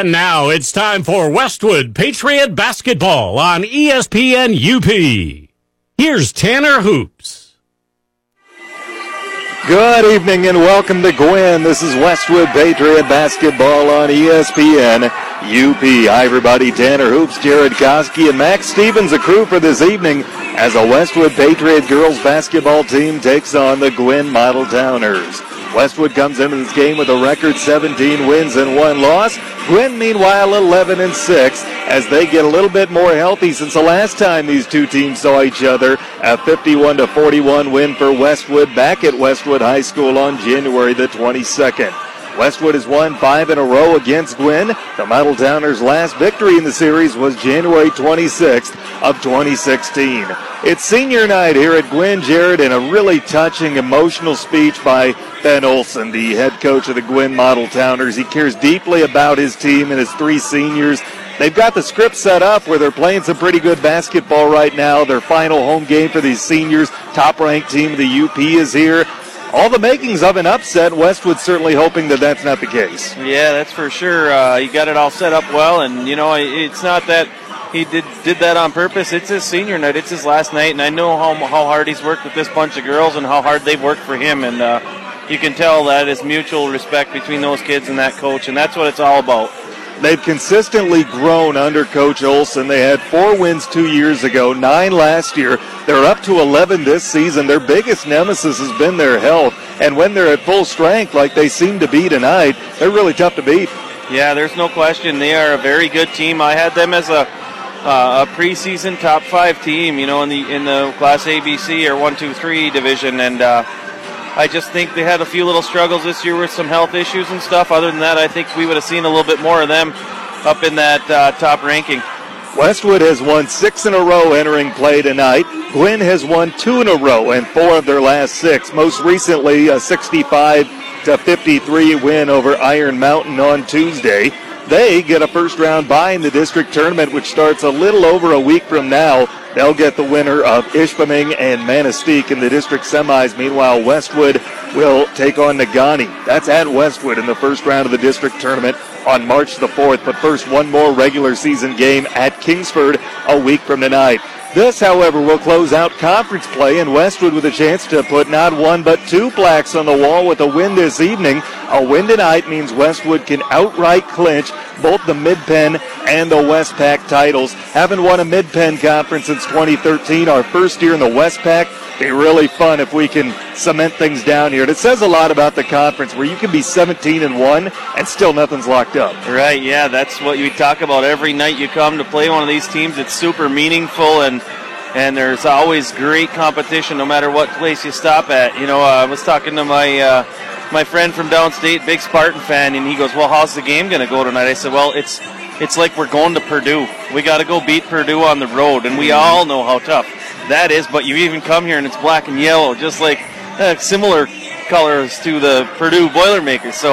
And now it's time for Westwood Patriot Basketball on ESPN UP. Here's Tanner Hoops. Good evening and welcome to Gwinn. This is Westwood Patriot Basketball on ESPN UP. Hi everybody, Tanner Hoops, Jared Koski, and Max Stevens, a crew for this evening as a Westwood Patriot girls basketball team takes on the Gwinn Model Towners. Westwood comes into this game with a record 17 wins and one loss. Gwinn, meanwhile, 11 and 6 as they get a little bit more healthy since the last time these two teams saw each other. A 51 to 41 win for Westwood back at Westwood High School on January the 22nd. Westwood has won five in a row against Gwinn. The Model Towners' last victory in the series was January 26th of 2016. It's senior night here at Gwinn, Jared, and a really touching, emotional speech by Ben Olson, the head coach of the Gwinn Model Towners. He cares deeply about his team and his three seniors. They've got the script set up where they're playing some pretty good basketball right now. Their final home game for these seniors, top ranked team the UP is here all the makings of an upset. Westwood certainly hoping that that's not the case. Yeah, that's for sure. Uh, he got it all set up well, and you know, it's not that he did did that on purpose. It's his senior night. It's his last night, and I know how how hard he's worked with this bunch of girls and how hard they've worked for him, and uh, you can tell that is mutual respect between those kids and that coach, and that's what it's all about. They've consistently grown under Coach Olson. They had four wins two years ago, nine last year. They're up to 11 this season. Their biggest nemesis has been their health. And when they're at full strength, like they seem to be tonight, they're really tough to beat. Yeah, there's no question. They are a very good team. I had them as a uh, a preseason top five team, you know, in the in the Class ABC or one, two, three division, and uh, I just think they had a few little struggles this year with some health issues and stuff. Other than that, I think we would have seen a little bit more of them up in that uh, top ranking. Westwood has won six in a row entering play tonight. Gwinn has won two in a row and four of their last six. Most recently, a 65 to 53 win over Iron Mountain on Tuesday. They get a first round bye in the district tournament, which starts a little over a week from now. They'll get the winner of Ishpeming and Manistique in the district semis. Meanwhile, Westwood will take on Negaunee. That's at Westwood in the first round of the district tournament on March the 4th. But first, one more regular season game at Kingsford a week from tonight. This, however, will close out conference play, and Westwood with a chance to put not one but two plaques on the wall with a win this evening. A win tonight means Westwood can outright clinch both the Mid-Penn and the Westpac titles. Haven't won a Mid-Penn conference since 2013, our first year in the Westpac. Be really fun if we can cement things down here. And it says a lot about the conference where you can be 17 and 1 and still nothing's locked up. Right, yeah, that's what you talk about every night you come to play one of these teams. It's super meaningful and and there's always great competition no matter what place you stop at. You know, I was talking to my uh, my friend from downstate, big Spartan fan, and he goes, "Well, how's the game going to go tonight?" I said, "Well, it's it's like we're going to Purdue. We got to go beat Purdue on the road, and we all know how tough that is. But you even come here and it's black and yellow, just like uh, similar colors to the Purdue Boilermakers. So,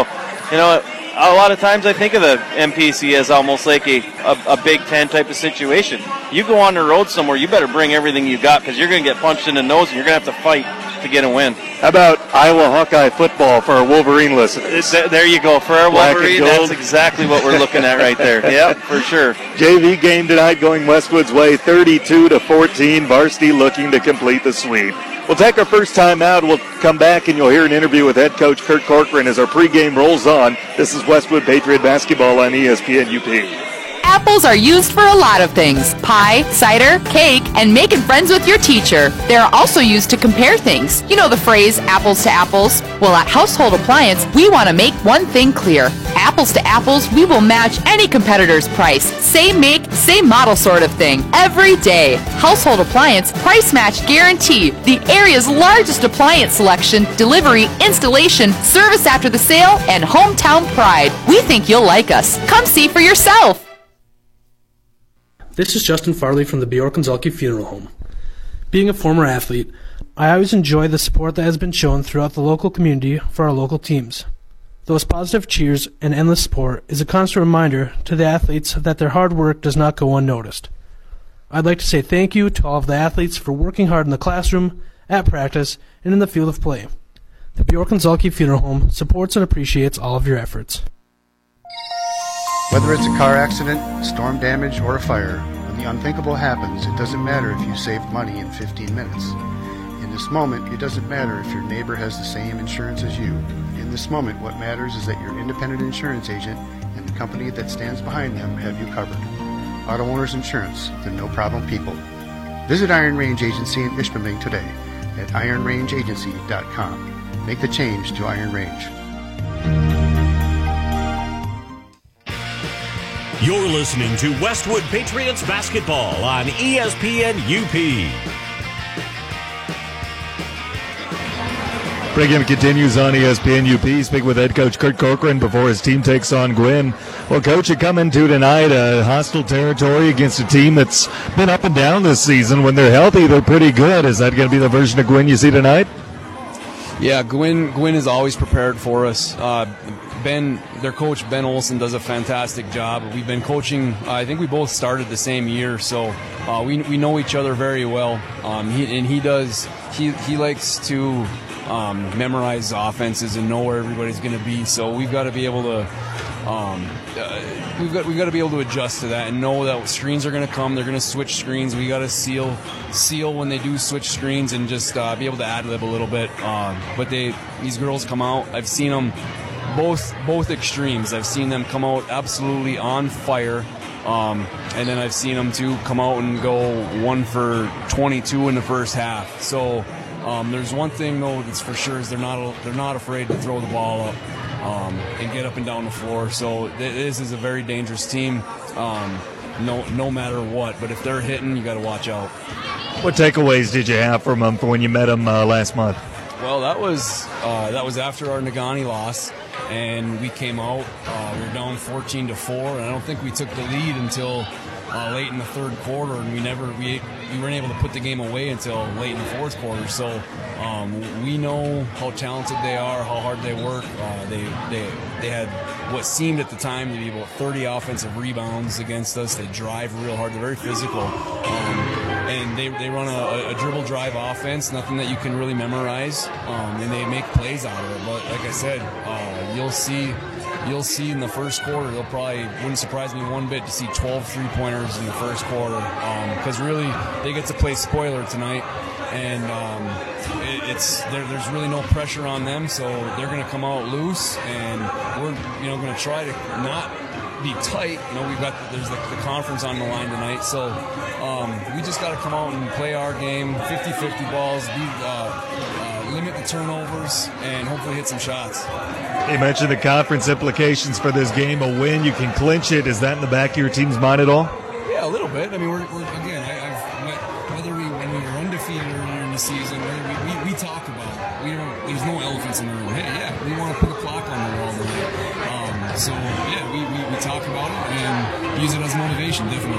you know, a lot of times I think of the MPC as almost like a, a, a, Big Ten type of situation. You go on the road somewhere, you better bring everything you got because you're going to get punched in the nose and you're going to have to fight to get a win. How about Iowa Hawkeye football for our Wolverine listeners? Uh, there you go. For our Black Wolverine, that's exactly what we're looking at right there. Yep, for sure. JV game tonight going Westwood's way 32 to 14. Varsity looking to complete the sweep. We'll take our first time out. We'll come back and you'll hear an interview with head coach Kurt Corcoran as our pregame rolls on. This is Westwood Patriot Basketball on ESPN UP. Apples are used for a lot of things pie, cider, cake, and making friends with your teacher. They are also used to compare things. You know the phrase apples to apples? Well, at Household Appliance, we want to make one thing clear. Apples to apples, we will match any competitor's price. Same make, same model sort of thing. Every day. Household Appliance, price match guarantee. The area's largest appliance selection, delivery, installation, service after the sale, and hometown pride. We think you'll like us. Come see for yourself. This is Justin Farley from the Bjork and Funeral Home. Being a former athlete, I always enjoy the support that has been shown throughout the local community for our local teams. Those positive cheers and endless support is a constant reminder to the athletes that their hard work does not go unnoticed. I'd like to say thank you to all of the athletes for working hard in the classroom, at practice, and in the field of play. The Bjork and Zhulkie Funeral Home supports and appreciates all of your efforts. Whether it's a car accident, storm damage, or a fire, when the unthinkable happens, it doesn't matter if you saved money in 15 minutes. In this moment, it doesn't matter if your neighbor has the same insurance as you. In this moment, what matters is that your independent insurance agent and the company that stands behind them have you covered. Auto Owners Insurance, the no problem people. Visit Iron Range Agency in Ishpeming today at ironrangeagency.com. Make the change to Iron Range. You're listening to Westwood Patriots basketball on ESPN UP. Pregame continues on ESPN UP. Speak with head coach Kurt Corcoran before his team takes on Gwinn. Well, coach, you come into tonight a hostile territory against a team that's been up and down this season. When they're healthy, they're pretty good. Is that going to be the version of Gwinn you see tonight? Yeah, Gwinn Gwinn is always prepared for us. Uh, Ben, their coach Ben Olson does a fantastic job. We've been coaching. I think we both started the same year, so uh, we, we know each other very well. Um, he, and he does. He he likes to um, memorize offenses and know where everybody's going to be. So we've got to be able to. Um, uh, we've got we've got to be able to adjust to that and know that screens are going to come. They're going to switch screens. We got to seal seal when they do switch screens and just uh, be able to ad lib a little bit. Um, but they these girls come out. I've seen them both both extremes. I've seen them come out absolutely on fire. Um, and then I've seen them too come out and go one for 22 in the first half. So um, there's one thing though that's for sure is they're not they're not afraid to throw the ball up um, and get up and down the floor. So this is a very dangerous team. Um, no no matter what, but if they're hitting, you got to watch out. What takeaways did you have from them for when you met them uh, last month? Well, that was uh, that was after our Negaunee loss, and we came out. Uh, we were down 14 to four, and I don't think we took the lead until uh, late in the third quarter, and we never we we weren't able to put the game away until late in the fourth quarter. So um, we know how talented they are, how hard they work. Uh, they they they had what seemed at the time to be about 30 offensive rebounds against us. They drive real hard. They're very physical. Um, they, they run a, a, dribble drive offense, nothing that you can really memorize, um, and they make plays out of it. But like I said, uh, you'll see you'll see in the first quarter, they'll probably wouldn't surprise me one bit to see 12 three pointers in the first quarter because um, really they get to play spoiler tonight, and um, it, it's there, there's really no pressure on them, so they're going to come out loose, and we're you know going to try to not be tight. You know, we've got there's the, the conference on the line tonight, so um, we just got to come out and play our game, 50-50 balls, be, uh, uh, limit the turnovers, and hopefully hit some shots. You mentioned the conference implications for this game. A win, you can clinch it. Is that in the back of your team's mind at all? Yeah, a little bit. I mean, we're, we're again, I, have whether we when we were undefeated earlier in the season, we, we, we talk about we don't. There's no elephants in the room. Hey, yeah, we want to put a clock on the wall tonight. Um, so yeah, we, we, we talk about it and use it as motivation, definitely.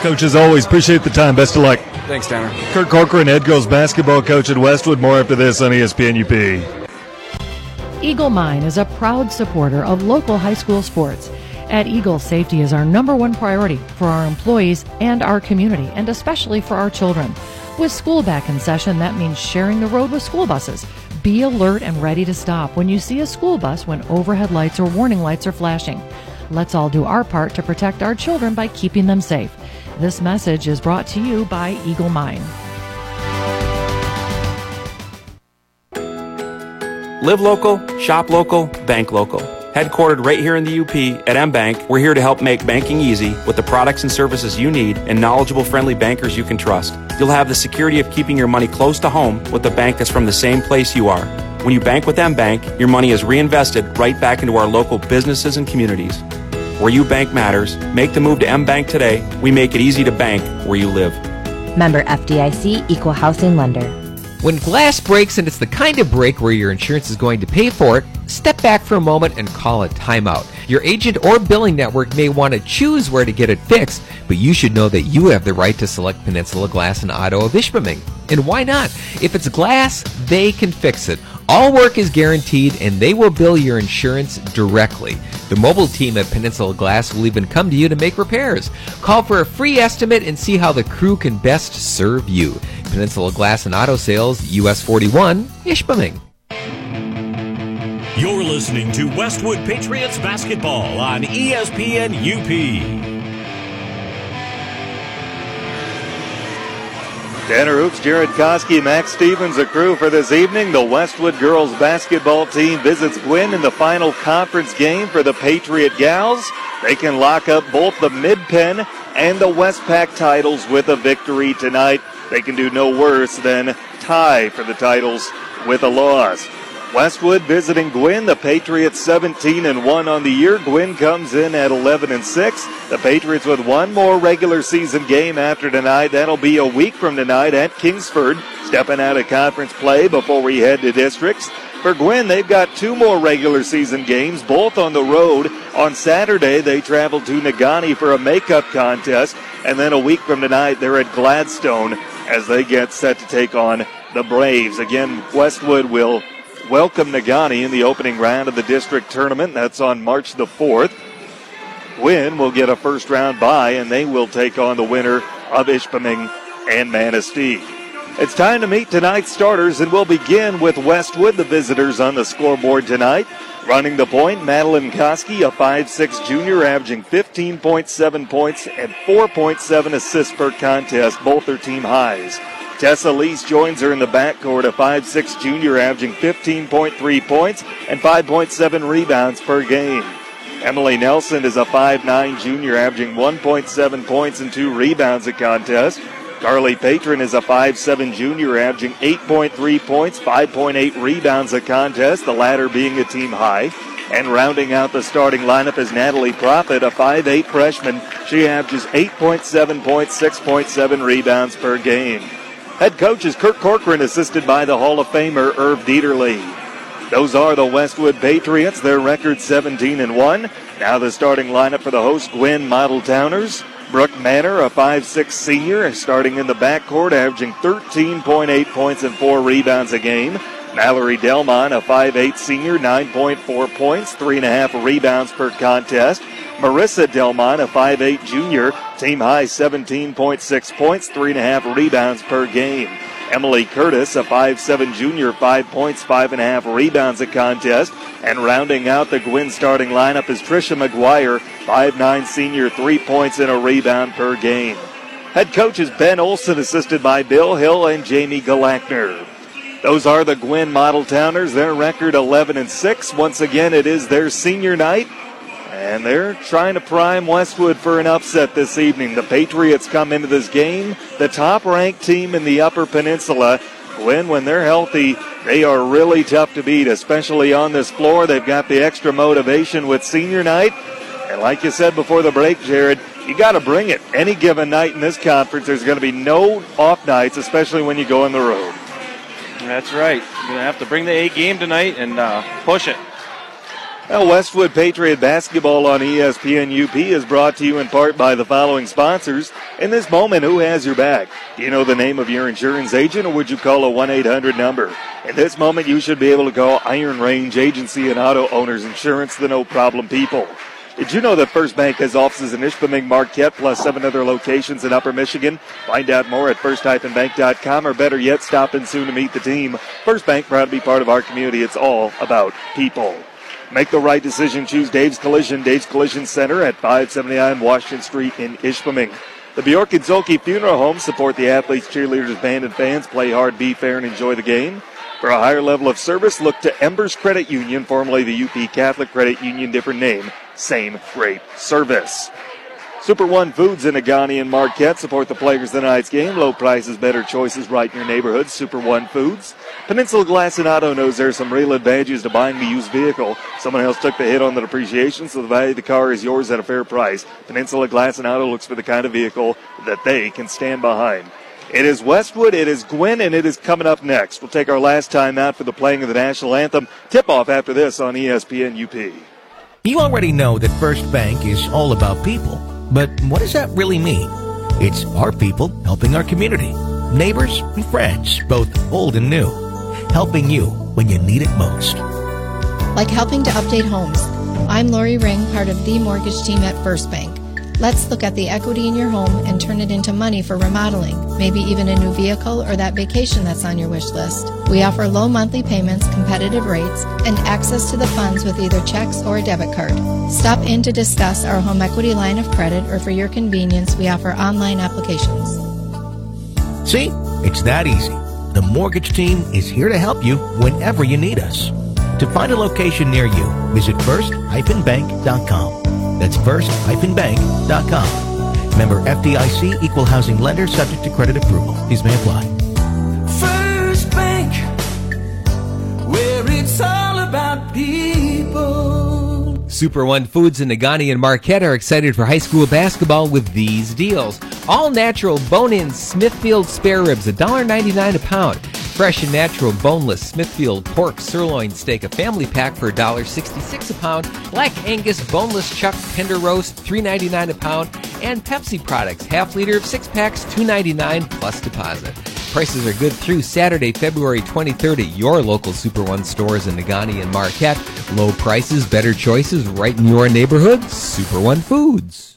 Coach, as always, appreciate the time. Best of luck. Thanks, Tanner. Kurt Corcoran, head girls basketball coach at Westwood. More after this on ESPN UP. Eagle Mine is a proud supporter of local high school sports. At Eagle, safety is our number one priority for our employees and our community, and especially for our children. With school back in session, that means sharing the road with school buses. Be alert and ready to stop when you see a school bus when overhead lights or warning lights are flashing. Let's all do our part to protect our children by keeping them safe. This message is brought to you by Eagle Mine. Live local, shop local, bank local. Headquartered right here in the UP at MBank, we're here to help make banking easy with the products and services you need and knowledgeable, friendly bankers you can trust. You'll have the security of keeping your money close to home with a bank that's from the same place you are. When you bank with MBank, your money is reinvested right back into our local businesses and communities. Where you bank matters. Make the move to MBank today. We make it easy to bank where you live. Member FDIC Equal Housing Lender. When glass breaks and it's the kind of break where your insurance is going to pay for it, step back for a moment and call a timeout. Your agent or billing network may want to choose where to get it fixed, but you should know that you have the right to select Peninsula Glass and Auto of Ishpeming. And why not? If it's glass, they can fix it. All work is guaranteed and they will bill your insurance directly. The mobile team at Peninsula Glass will even come to you to make repairs. Call for a free estimate and see how the crew can best serve you. Peninsula Glass and Auto Sales, US 41, Ishpeming. You're listening to Westwood Patriots basketball on ESPN UP. Tanner Hoops, Jared Koski, Max Stevens, a crew for this evening. The Westwood girls basketball team visits Gwinn in the final conference game for the Patriot Gals. They can lock up both the Mid-Penn and the Westpac titles with a victory tonight. They can do no worse than tie for the titles with a loss. Westwood visiting Gwinn. The Patriots 17 and 1 on the year. Gwinn comes in at 11 and 6. The Patriots with one more regular season game after tonight. That'll be a week from tonight at Kingsford. Stepping out of conference play before we head to districts. For Gwinn, they've got two more regular season games, both on the road. On Saturday, they travel to Negaunee for a makeup contest. And then a week from tonight, they're at Gladstone as they get set to take on the Braves. Again, Westwood will welcome Negaunee in the opening round of the district tournament. That's on March the 4th. Gwinn will get a first round bye, and they will take on the winner of Ishpeming and Manistique. It's time to meet tonight's starters, and we'll begin with Westwood, the visitors on the scoreboard tonight. Running the point, Madeline Koski, a 5'6 junior, averaging 15.7 points and 4.7 assists per contest, both are team highs. Tessa Lease joins her in the backcourt, a 5'6 junior, averaging 15.3 points and 5.7 rebounds per game. Emily Nelson is a 5'9 junior, averaging 1.7 points and 2 rebounds a contest. Carly Patron is a 5'7 junior, averaging 8.3 points, 5.8 rebounds a contest, the latter being a team high. And rounding out the starting lineup is Natalie Profit, a 5'8 freshman. She averages 8.7 points, 6.7 rebounds per game. Head coach is Kurt Corcoran, assisted by the Hall of Famer Irv Dieterle. Those are the Westwood Patriots. Their record 17 and 1. Now the starting lineup for the host Gwinn Model Towners. Brooke Manor, a 5'6 senior, starting in the backcourt, averaging 13.8 points and 4 rebounds a game. Mallory Delmon, a 5'8 senior, 9.4 points, 3.5 rebounds per contest. Marissa Delmon, a 5'8 junior, team high 17.6 points, 3.5 rebounds per game. Emily Curtis, a 5'7 junior, 5 points, 5.5 rebounds a contest. And rounding out the Gwinn starting lineup is Trisha McGuire, 5'9 senior, 3 points and a rebound per game. Head coach is Ben Olson, assisted by Bill Hill and Jamie Galachner. Those are the Gwinn Model Towners. Their record 11 and 6. Once again, it is their senior night. And they're trying to prime Westwood for an upset this evening. The Patriots come into this game, the top ranked team in the Upper Peninsula. Gwinn, when they're healthy, they are really tough to beat, especially on this floor. They've got the extra motivation with senior night. And like you said before the break, Jared, you got to bring it. Any given night in this conference, there's going to be no off nights, especially when you go on the road. That's right. You're going to have to bring the A game tonight and uh, push it. Well, Westwood Patriot basketball on ESPN UP is brought to you in part by the following sponsors. In this moment, who has your back? Do you know the name of your insurance agent or would you call a 1 800 number? In this moment, you should be able to call Iron Range Agency and Auto Owners Insurance, the no problem people. Did you know that First Bank has offices in Ishpeming, Marquette, plus seven other locations in Upper Michigan? Find out more at first-bank.com or better yet, stop in soon to meet the team. First Bank, proud to be part of our community. It's all about people. Make the right decision. Choose Dave's Collision, Dave's Collision Center at 579 Washington Street in Ishpeming. The Bjork and Zhulkie Funeral Home support the athletes, cheerleaders, band, and fans. Play hard, be fair, and enjoy the game. For a higher level of service, look to Embers Credit Union, formerly the UP Catholic Credit Union, different name, same great service. Super One Foods in Negaunee and Marquette support the players tonight's game. Low prices, better choices right in your neighborhood. Super One Foods. Peninsula Glass and Auto knows there's some real advantages to buying the used vehicle. Someone else took the hit on the depreciation, so the value of the car is yours at a fair price. Peninsula Glass and Auto looks for the kind of vehicle that they can stand behind. It is Westwood, it is Gwinn, and it is coming up next. We'll take our last time out for the playing of the national anthem. Tip off after this on ESPN UP. You already know that First Bank is all about people. But what does that really mean? It's our people helping our community, neighbors and friends, both old and new, helping you when you need it most. Like helping to update homes. I'm Lori Ring, part of the mortgage team at First Bank. Let's look at the equity in your home and turn it into money for remodeling, maybe even a new vehicle or that vacation that's on your wish list. We offer low monthly payments, competitive rates, and access to the funds with either checks or a debit card. Stop in to discuss our home equity line of credit, or for your convenience, we offer online applications. See, it's that easy. The mortgage team is here to help you whenever you need us. To find a location near you, visit first-bank.com. That's first-bank.com. Member FDIC equal housing lender subject to credit approval. These may apply. First Bank, where it's all about people. Super One Foods in Negaunee and Marquette are excited for high school basketball with these deals. All natural bone-in Smithfield spare ribs, $1.99 a pound. Fresh and natural boneless Smithfield pork sirloin steak, a family pack for $1.66 a pound. Black Angus boneless chuck tender roast, $3.99 a pound. And Pepsi products, half liter of six packs, $2.99 plus deposit. Prices are good through Saturday, February 23rd at your local Super One stores in Negaunee and Marquette. Low prices, better choices right in your neighborhood. Super One Foods.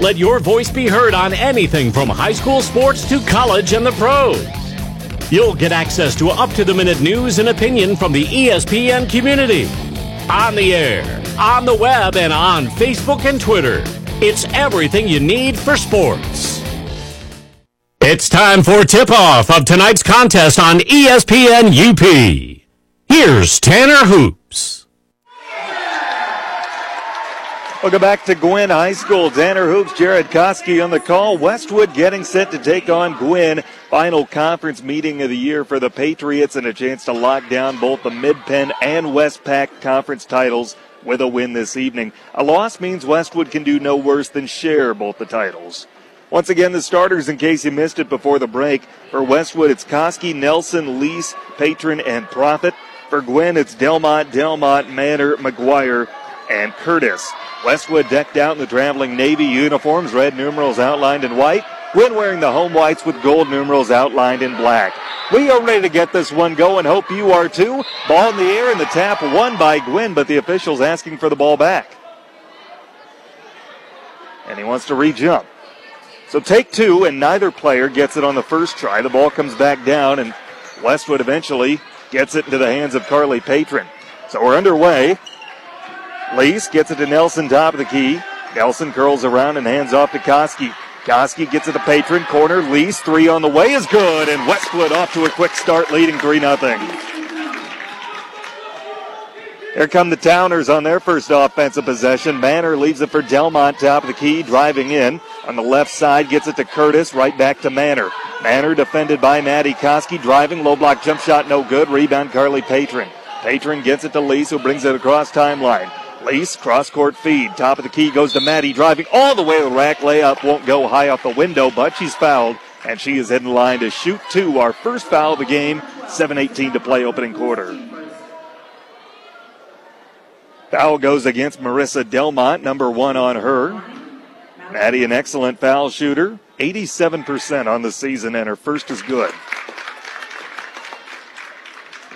Let your voice be heard on anything from high school sports to college and the pros. You'll get access to up to the minute news and opinion from the ESPN community. On the air, on the web, and on Facebook and Twitter. It's everything you need for sports. It's time for tip off of tonight's contest on ESPN UP. Here's Tanner Hoops. Welcome back to Gwinn High School. Tanner Hoops, Jared Koski on the call. Westwood getting set to take on Gwinn. Final conference meeting of the year for the Patriots and a chance to lock down both the Mid-Penn and Westpac conference titles with a win this evening. A loss means Westwood can do no worse than share both the titles. Once again, the starters, in case you missed it before the break. For Westwood, it's Koski, Nelson, Lease, Patron, and Profit. For Gwinn, it's Delmont, Delmont, Manor, McGuire, and Curtis. Westwood decked out in the traveling Navy uniforms, red numerals outlined in white. Gwinn wearing the home whites with gold numerals outlined in black. We are ready to get this one going. Hope you are too. Ball in the air and the tap won by Gwinn, but the officials asking for the ball back. And he wants to re-jump. So take two, and neither player gets it on the first try. The ball comes back down, and Westwood eventually gets it into the hands of Carly Patron. So we're underway. Lease gets it to Nelson, top of the key. Nelson curls around and hands off to Koski. Koski gets it to Patron, corner, Lease, three on the way is good, and Westwood off to a quick start, leading 3 0. Here come the Towners on their first offensive possession. Manor leaves it for Delmont, top of the key, driving in. On the left side, gets it to Curtis, right back to Manor. Manor defended by Maddie Koski, driving, low block jump shot, no good. Rebound, Carly Patron. Patron gets it to Lease, who brings it across timeline. Lease, cross court feed. Top of the key goes to Maddie, driving all the way to the rack. Layup won't go high off the window, but she's fouled, and she is in line to shoot two. Our first foul of the game, 7.18 to play opening quarter. Foul goes against Marissa Delmont, number one on her. Maddie, an excellent foul shooter, 87% on the season, and her first is good.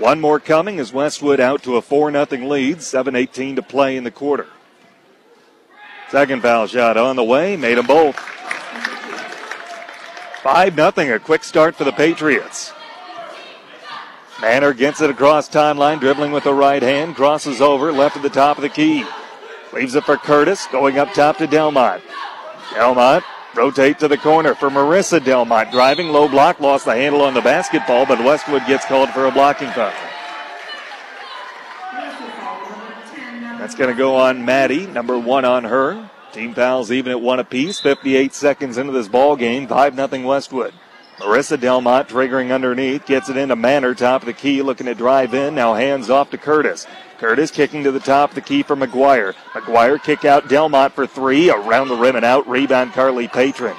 One more coming as Westwood out to a 4 0 lead, 7.18 to play in the quarter. Second foul shot on the way, made them both. 5 nothing. A quick start for the Patriots. Manor gets it across timeline, dribbling with the right hand, crosses over, left at the top of the key. Leaves it for Curtis, going up top to Delmont. Delmont rotate to the corner for Marissa Delmont, driving low block, lost the handle on the basketball, but Westwood gets called for a blocking foul. That's going to go on Maddie, number one on her. Team fouls even at one apiece. 58 seconds into this ball game, 5 0 Westwood. Marissa Delmont triggering underneath, gets it into Manor, top of the key, looking to drive in. Now hands off to Curtis. Curtis kicking to the top the key for McGuire. McGuire kick out Delmont for three, around the rim and out. Rebound Carly Patron.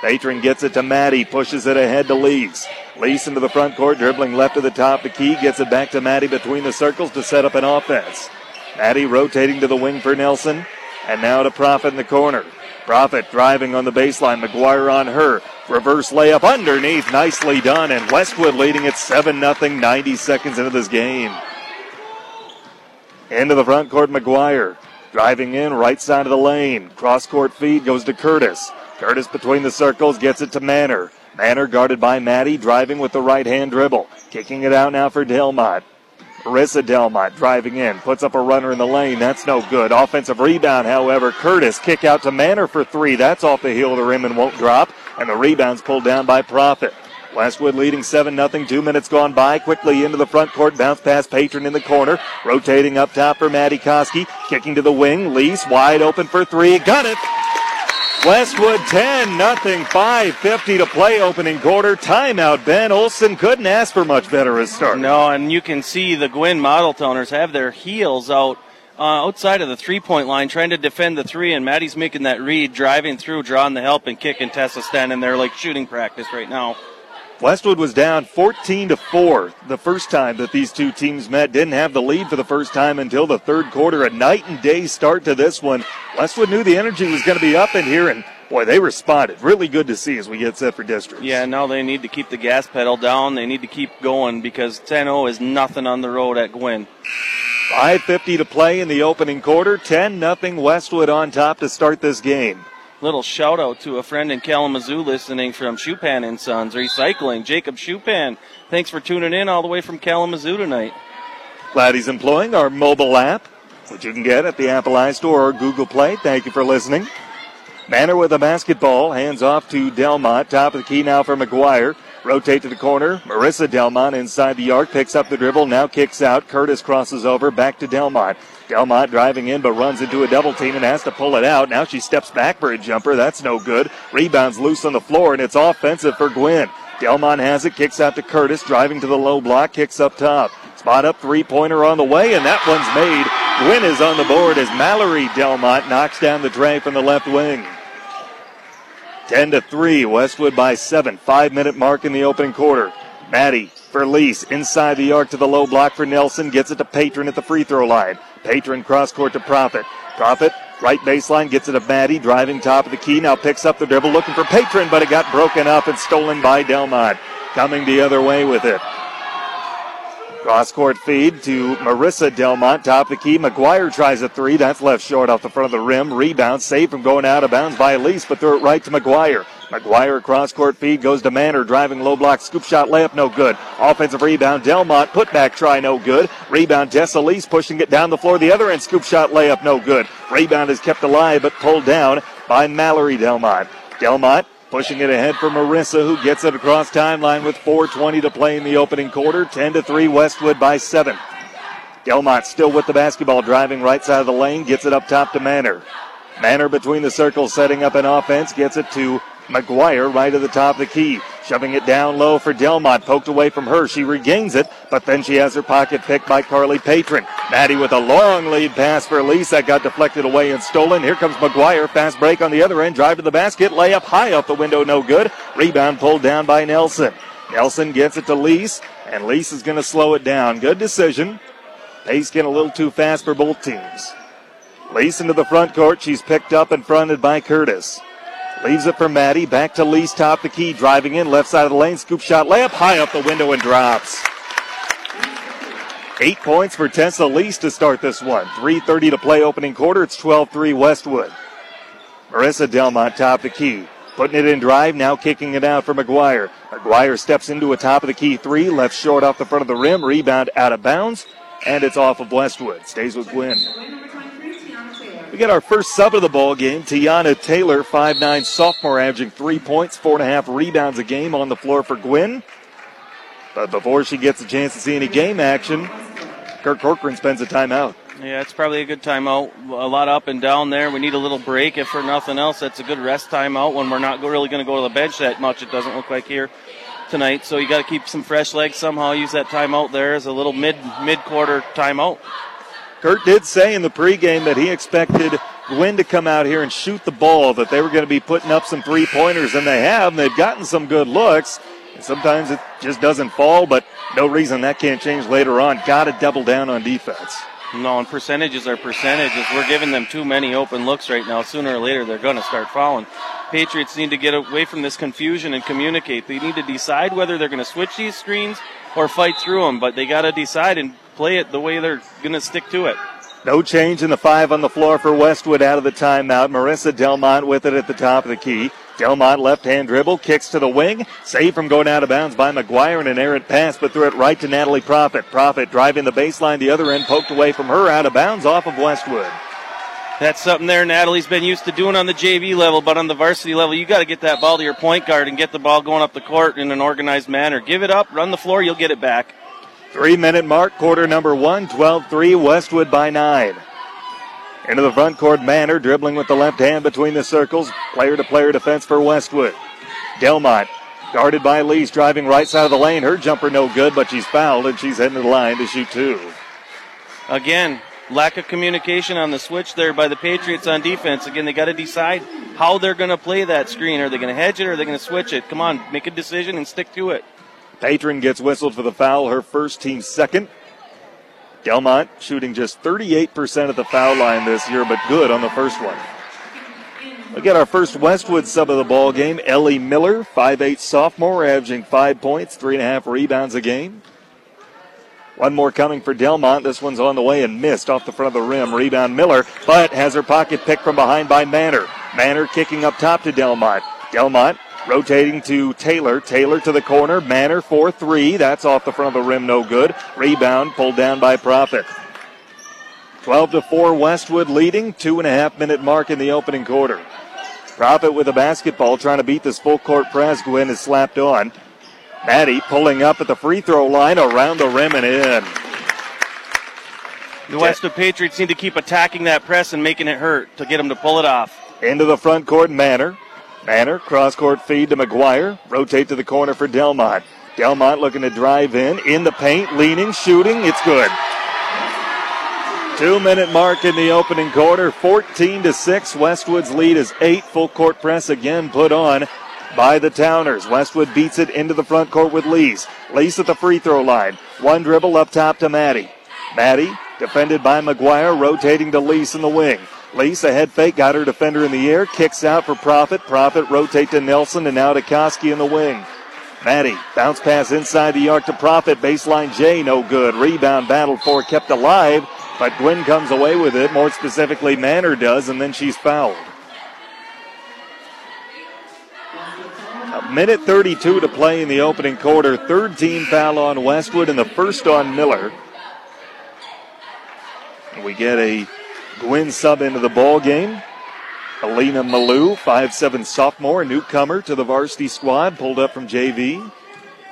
Patron gets it to Maddie, pushes it ahead to Lease. Lease into the front court, dribbling left to the top the key, gets it back to Maddie between the circles to set up an offense. Maddie rotating to the wing for Nelson, and now to Profit in the corner. Profit driving on the baseline. McGuire on her. Reverse layup underneath. Nicely done. And Westwood leading it 7 0, 90 seconds into this game. Into the front court, McGuire. Driving in, right side of the lane. Cross court feed goes to Curtis. Curtis between the circles gets it to Manor. Manor guarded by Maddie, driving with the right hand dribble. Kicking it out now for Delmont. Marissa Delmont driving in, puts up a runner in the lane. That's no good. Offensive rebound, however. Curtis kick out to Manor for three. That's off the heel of the rim and won't drop. And the rebound's pulled down by Profit. Westwood leading 7 0. Two minutes gone by. Quickly into the front court. Bounce pass Patron in the corner. Rotating up top for Maddie Koski. Kicking to the wing. Lease wide open for three. Got it. Westwood 10 nothing. 5.50 to play opening quarter. Timeout. Ben Olson couldn't ask for much better a start. No, and you can see the Gwinn Model Towners have their heels out uh, outside of the three point line trying to defend the three, and Maddie's making that read, driving through, drawing the help, and kicking Tessa standing there like shooting practice right now. Westwood was down 14 to 4 the first time that these two teams met. Didn't have the lead for the first time until the third quarter. A night and day start to this one. Westwood knew the energy was going to be up in here, and boy, they responded. Really good to see as we get set for district. Yeah, now they need to keep the gas pedal down. They need to keep going because 10 0 is nothing on the road at Gwinn. 5.50 to play in the opening quarter. 10 nothing Westwood on top to start this game little shout out to a friend in Kalamazoo listening from Shupan and Sons Recycling, Jacob Shupan. Thanks for tuning in all the way from Kalamazoo tonight. Glad he's employing our mobile app, which you can get at the Apple iStore or Google Play. Thank you for listening. Manor with a basketball, hands off to Delmont. Top of the key now for McGuire. Rotate to the corner. Marissa Delmont inside the arc, picks up the dribble, now kicks out. Curtis crosses over, back to Delmont. Delmont driving in, but runs into a double team and has to pull it out. Now she steps back for a jumper. That's no good. Rebounds loose on the floor, and it's offensive for Gwinn. Delmont has it, kicks out to Curtis, driving to the low block, kicks up top. Spot up three pointer on the way, and that one's made. Gwinn is on the board as Mallory Delmont knocks down the tray from the left wing. 10 to 3, Westwood by 7. Five minute mark in the opening quarter. Maddie for Lease inside the arc to the low block for Nelson. Gets it to Patron at the free throw line. Patron cross court to Profit. Profit right baseline gets it to Maddie driving top of the key. Now picks up the dribble looking for Patron, but it got broken up and stolen by Delmont. Coming the other way with it. Cross court feed to Marissa Delmont, top the key. McGuire tries a three. That's left short off the front of the rim. Rebound, saved from going out of bounds by Elise, but threw it right to McGuire. McGuire cross court feed goes to Manor, driving low block, scoop shot layup, no good. Offensive rebound, Delmont, put back try, no good. Rebound, Elise pushing it down the floor, the other end, scoop shot layup, no good. Rebound is kept alive, but pulled down by Mallory Delmont. Delmont Pushing it ahead for Marissa, who gets it across timeline with 4.20 to play in the opening quarter. 10 to 3, Westwood by 7. Delmont still with the basketball, driving right side of the lane, gets it up top to Manor. Manor between the circles, setting up an offense, gets it to McGuire right at the top of the key. Shoving it down low for Delmont. Poked away from her. She regains it, but then she has her pocket picked by Carly Patron. Maddie with a long lead pass for Lisa. Got deflected away and stolen. Here comes McGuire. Fast break on the other end. Drive to the basket. Layup high off the window. No good. Rebound pulled down by Nelson. Nelson gets it to Lease, and Lease is going to slow it down. Good decision. Pace getting a little too fast for both teams. Lease into the front court. She's picked up and fronted by Curtis. Leaves it for Maddie. Back to Lease top the key. Driving in left side of the lane. Scoop shot layup high up the window and drops. Eight points for Tessa Lease to start this one. 3.30 to play opening quarter. It's 12 3 Westwood. Marissa Delmont top the key. Putting it in drive, now kicking it out for McGuire. McGuire steps into a top of the key three, left short off the front of the rim, rebound out of bounds, and it's off of Westwood. Stays with Gwinn. We get our first sub of the ball game. Tiana Taylor, 5'9 sophomore, averaging three points, four and a half rebounds a game on the floor for Gwinn. But before she gets a chance to see any game action, Kurt Corcoran spends a timeout. Yeah, it's probably a good timeout. A lot up and down there. We need a little break. If for nothing else, that's a good rest timeout when we're not really going to go to the bench that much. It doesn't look like here tonight. So you got to keep some fresh legs somehow. Use that timeout there as a little mid mid quarter timeout. Kurt did say in the pregame that he expected Gwinn to come out here and shoot the ball, that they were going to be putting up some three pointers, and they have. And they've gotten some good looks. And sometimes it just doesn't fall, but no reason that can't change later on. Got to double down on defense. No, and percentages are percentages. We're giving them too many open looks right now. Sooner or later, they're going to start falling. Patriots need to get away from this confusion and communicate. They need to decide whether they're going to switch these screens or fight through them, but they got to decide and play it the way they're going to stick to it. No change in the five on the floor for Westwood out of the timeout. Marissa Delmont with it at the top of the key. Delmont left hand dribble, kicks to the wing, saved from going out of bounds by McGuire and an errant pass, but threw it right to Natalie Profit. Profit driving the baseline, the other end poked away from her out of bounds off of Westwood. That's something there Natalie's been used to doing on the JV level, but on the varsity level, you got to get that ball to your point guard and get the ball going up the court in an organized manner. Give it up, run the floor, you'll get it back. Three minute mark, quarter number one, 12 3, Westwood by nine. Into the front court, Manor dribbling with the left hand between the circles. Player to player defense for Westwood. Delmont guarded by Lease driving right side of the lane. Her jumper no good, but she's fouled and she's heading to the line to shoot two. Again, lack of communication on the switch there by the Patriots on defense. Again, they got to decide how they're going to play that screen. Are they going to hedge it or are they going to switch it? Come on, make a decision and stick to it. Patron gets whistled for the foul, her first team second. Delmont shooting just 38% at the foul line this year, but good on the first one. We get our first Westwood sub of the ball game. Ellie Miller, 5'8 sophomore, averaging five points, three and a half rebounds a game. One more coming for Delmont. This one's on the way and missed off the front of the rim. Rebound Miller, but has her pocket picked from behind by Manor. Manor kicking up top to Delmont. Delmont Rotating to Taylor. Taylor to the corner. Manor for three. That's off the front of the rim. No good. Rebound pulled down by Profit. 12 to 4 Westwood leading. Two and a half minute mark in the opening quarter. Profit with a basketball trying to beat this full court press. Gwinn is slapped on. Maddie pulling up at the free throw line around the rim and in. The Westwood Patriots need to keep attacking that press and making it hurt to get them to pull it off. Into the front court, Manor. Manor, cross court feed to McGuire. Rotate to the corner for Delmont. Delmont looking to drive in, in the paint, leaning, shooting. It's good. Two minute mark in the opening quarter. 14 to 6. Westwood's lead is eight. Full court press again put on by the Towners. Westwood beats it into the front court with Lease. Lease at the free throw line. One dribble up top to Maddie. Maddie defended by McGuire, rotating to Lease in the wing. Lease, a head fake, got her defender in the air, kicks out for Profit. Profit rotate to Nelson and now to Koski in the wing. Maddie, bounce pass inside the arc to Profit. Baseline J, no good. Rebound battled for, kept alive, but Gwinn comes away with it. More specifically, Manor does, and then she's fouled. A minute 32 to play in the opening quarter. Third team foul on Westwood and the first on Miller. We get a Gwinn sub into the ball game. Alina Malou, 5'7 sophomore, newcomer to the varsity squad, pulled up from JV.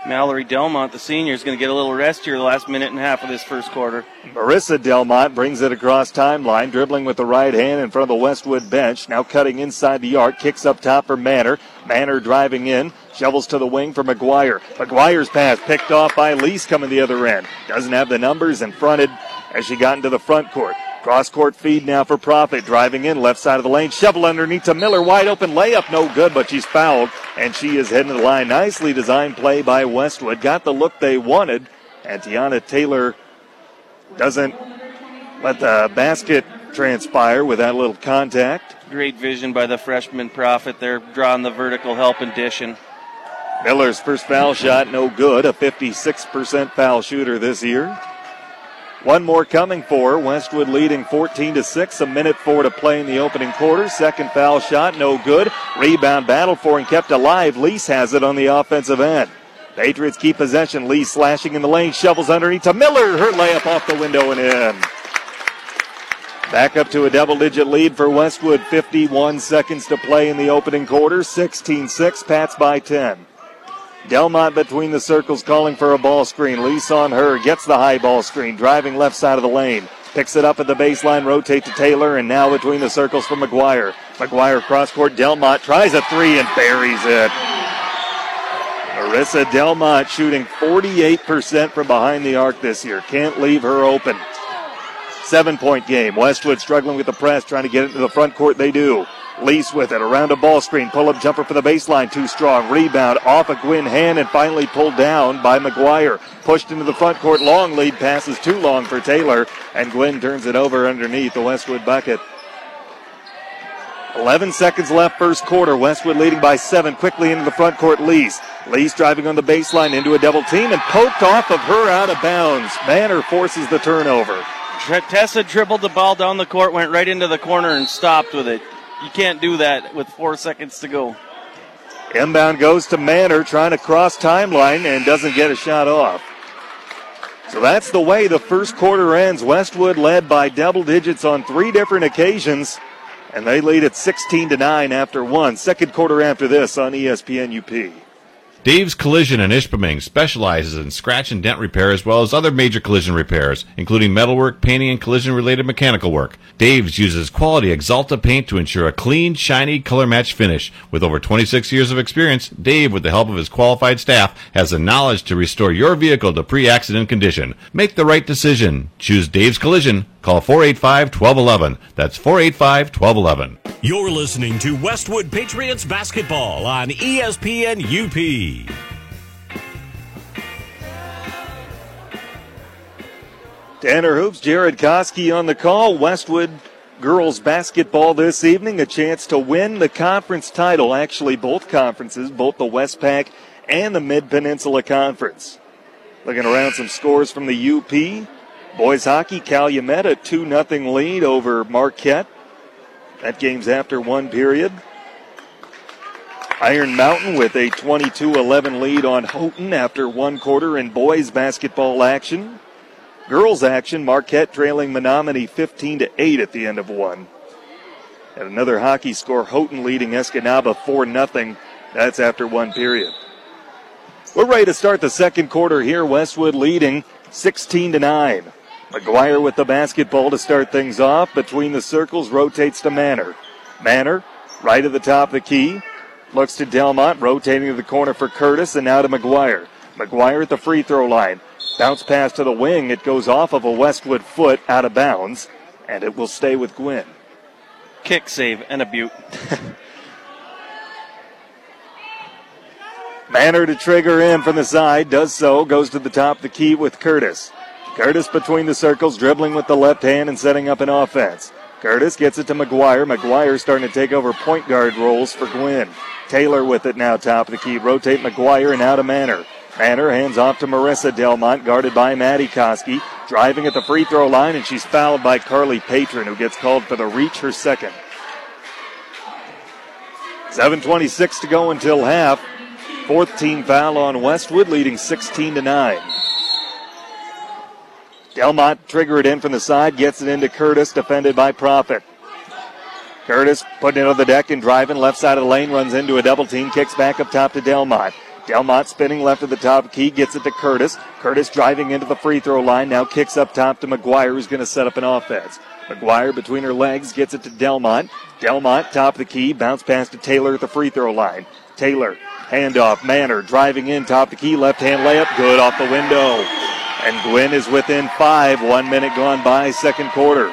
Mallory Delmont, the senior, is going to get a little rest here the last minute and a half of this first quarter. Marissa Delmont brings it across timeline, dribbling with the right hand in front of the Westwood bench. Now cutting inside the arc, kicks up top for Manor. Manor driving in, shovels to the wing for McGuire. McGuire's pass picked off by Lease coming the other end. Doesn't have the numbers and fronted as she got into the front court. Cross court feed now for Profit. Driving in left side of the lane. Shovel underneath to Miller. Wide open layup. No good, but she's fouled. And she is heading to the line. Nicely designed play by Westwood. Got the look they wanted. And Tiana Taylor doesn't let the basket transpire with that little contact. Great vision by the freshman Profit. They're drawing the vertical help and dishing. Miller's first foul shot, no good. A 56% foul shooter this year. One more coming for Westwood leading 14 to 6. A minute four to play in the opening quarter. Second foul shot, no good. Rebound battle for and kept alive. Lease has it on the offensive end. Patriots keep possession. Lee slashing in the lane, shovels underneath to Miller. Her layup off the window and in. Back up to a double digit lead for Westwood. 51 seconds to play in the opening quarter. 16 6. Pats by 10. Delmont between the circles calling for a ball screen. Lease on her. Gets the high ball screen. Driving left side of the lane. Picks it up at the baseline. Rotate to Taylor. And now between the circles for McGuire. McGuire cross court. Delmont tries a three and buries it. Marissa Delmont shooting 48% from behind the arc this year. Can't leave her open. Seven point game. Westwood struggling with the press, trying to get into the front court. They do. Lease with it around a ball screen. Pull up jumper for the baseline. Too strong. Rebound off a Gwinn hand and finally pulled down by McGuire. Pushed into the front court. Long lead passes too long for Taylor. And Gwinn turns it over underneath the Westwood bucket. 11 seconds left, first quarter. Westwood leading by seven. Quickly into the front court, Lease. Lease driving on the baseline into a double team and poked off of her out of bounds. Manor forces the turnover. Tessa dribbled the ball down the court, went right into the corner, and stopped with it. You can't do that with four seconds to go. Inbound goes to Manor, trying to cross timeline and doesn't get a shot off. So that's the way the first quarter ends. Westwood led by double digits on three different occasions, and they lead at 16 to 9 after one. Second quarter after this on ESPN UP. Dave's Collision in Ishpeming specializes in scratch and dent repair as well as other major collision repairs, including metalwork, painting, and collision related mechanical work. Dave's uses quality Axalta paint to ensure a clean, shiny, color match finish. With over 26 years of experience, Dave, with the help of his qualified staff, has the knowledge to restore your vehicle to pre accident condition. Make the right decision. Choose Dave's Collision. Call 485 1211. That's 485 1211. You're listening to Westwood Patriots basketball on ESPN UP. Tanner Hoops, Jared Koski on the call. Westwood girls basketball this evening. A chance to win the conference title. Actually, both conferences, both the Westpac and the Mid Peninsula Conference. Looking around some scores from the UP. Boys hockey, Calumet a 2 0 lead over Marquette. That game's after one period. Iron Mountain with a 22 11 lead on Houghton after one quarter in boys basketball action. Girls action, Marquette trailing Menominee 15 to 8 at the end of one. And another hockey score, Houghton leading Escanaba 4 0. That's after one period. We're ready to start the second quarter here. Westwood leading 16 to 9. McGuire with the basketball to start things off. Between the circles, rotates to Manor. Manor, right at the top of the key. Looks to Delmont, rotating to the corner for Curtis, and now to McGuire. McGuire at the free throw line. Bounce pass to the wing. It goes off of a Westwood foot out of bounds, and it will stay with Gwinn. Kick save and a butte. Manor to trigger in from the side, does so, goes to the top of the key with Curtis. Curtis between the circles, dribbling with the left hand and setting up an offense. Curtis gets it to McGuire. McGuire starting to take over point guard roles for Gwinn. Taylor with it now, top of the key. Rotate McGuire and out of Manor. Manor hands off to Marissa Delmont, guarded by Maddie Koski. Driving at the free throw line, and she's fouled by Carly Patron, who gets called for the reach her second. 7.26 to go until half. Fourth team foul on Westwood, leading 16 to 9. Delmont trigger it in from the side, gets it into Curtis, defended by Profit. Curtis putting it on the deck and driving left side of the lane, runs into a double team, kicks back up top to Delmont. Delmont spinning left of the top key, gets it to Curtis. Curtis driving into the free throw line, now kicks up top to McGuire, who's going to set up an offense. McGuire between her legs gets it to Delmont. Delmont, top of the key, bounce pass to Taylor at the free throw line. Taylor, handoff, Manor driving in, top of the key, left hand layup, good off the window. And Gwinn is within five, one minute gone by, second quarter.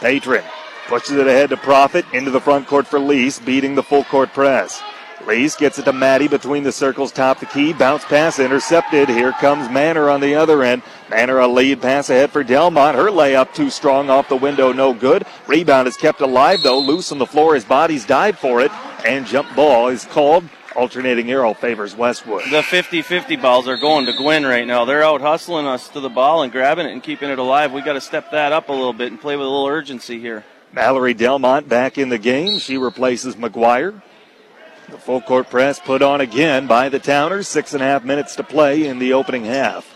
Patron pushes it ahead to Profit into the front court for Lease, beating the full court press. Lease gets it to Maddie between the circles, top the key, bounce pass intercepted. Here comes Manor on the other end. Manor a lead pass ahead for Delmont. Her layup too strong off the window, no good. Rebound is kept alive though, loose on the floor. His body's dive for it, and jump ball is called Alternating arrow favors Westwood. The 50 50 balls are going to Gwinn right now. They're out hustling us to the ball and grabbing it and keeping it alive. we got to step that up a little bit and play with a little urgency here. Mallory Delmont back in the game. She replaces McGuire. The full court press put on again by the Towners. Six and a half minutes to play in the opening half.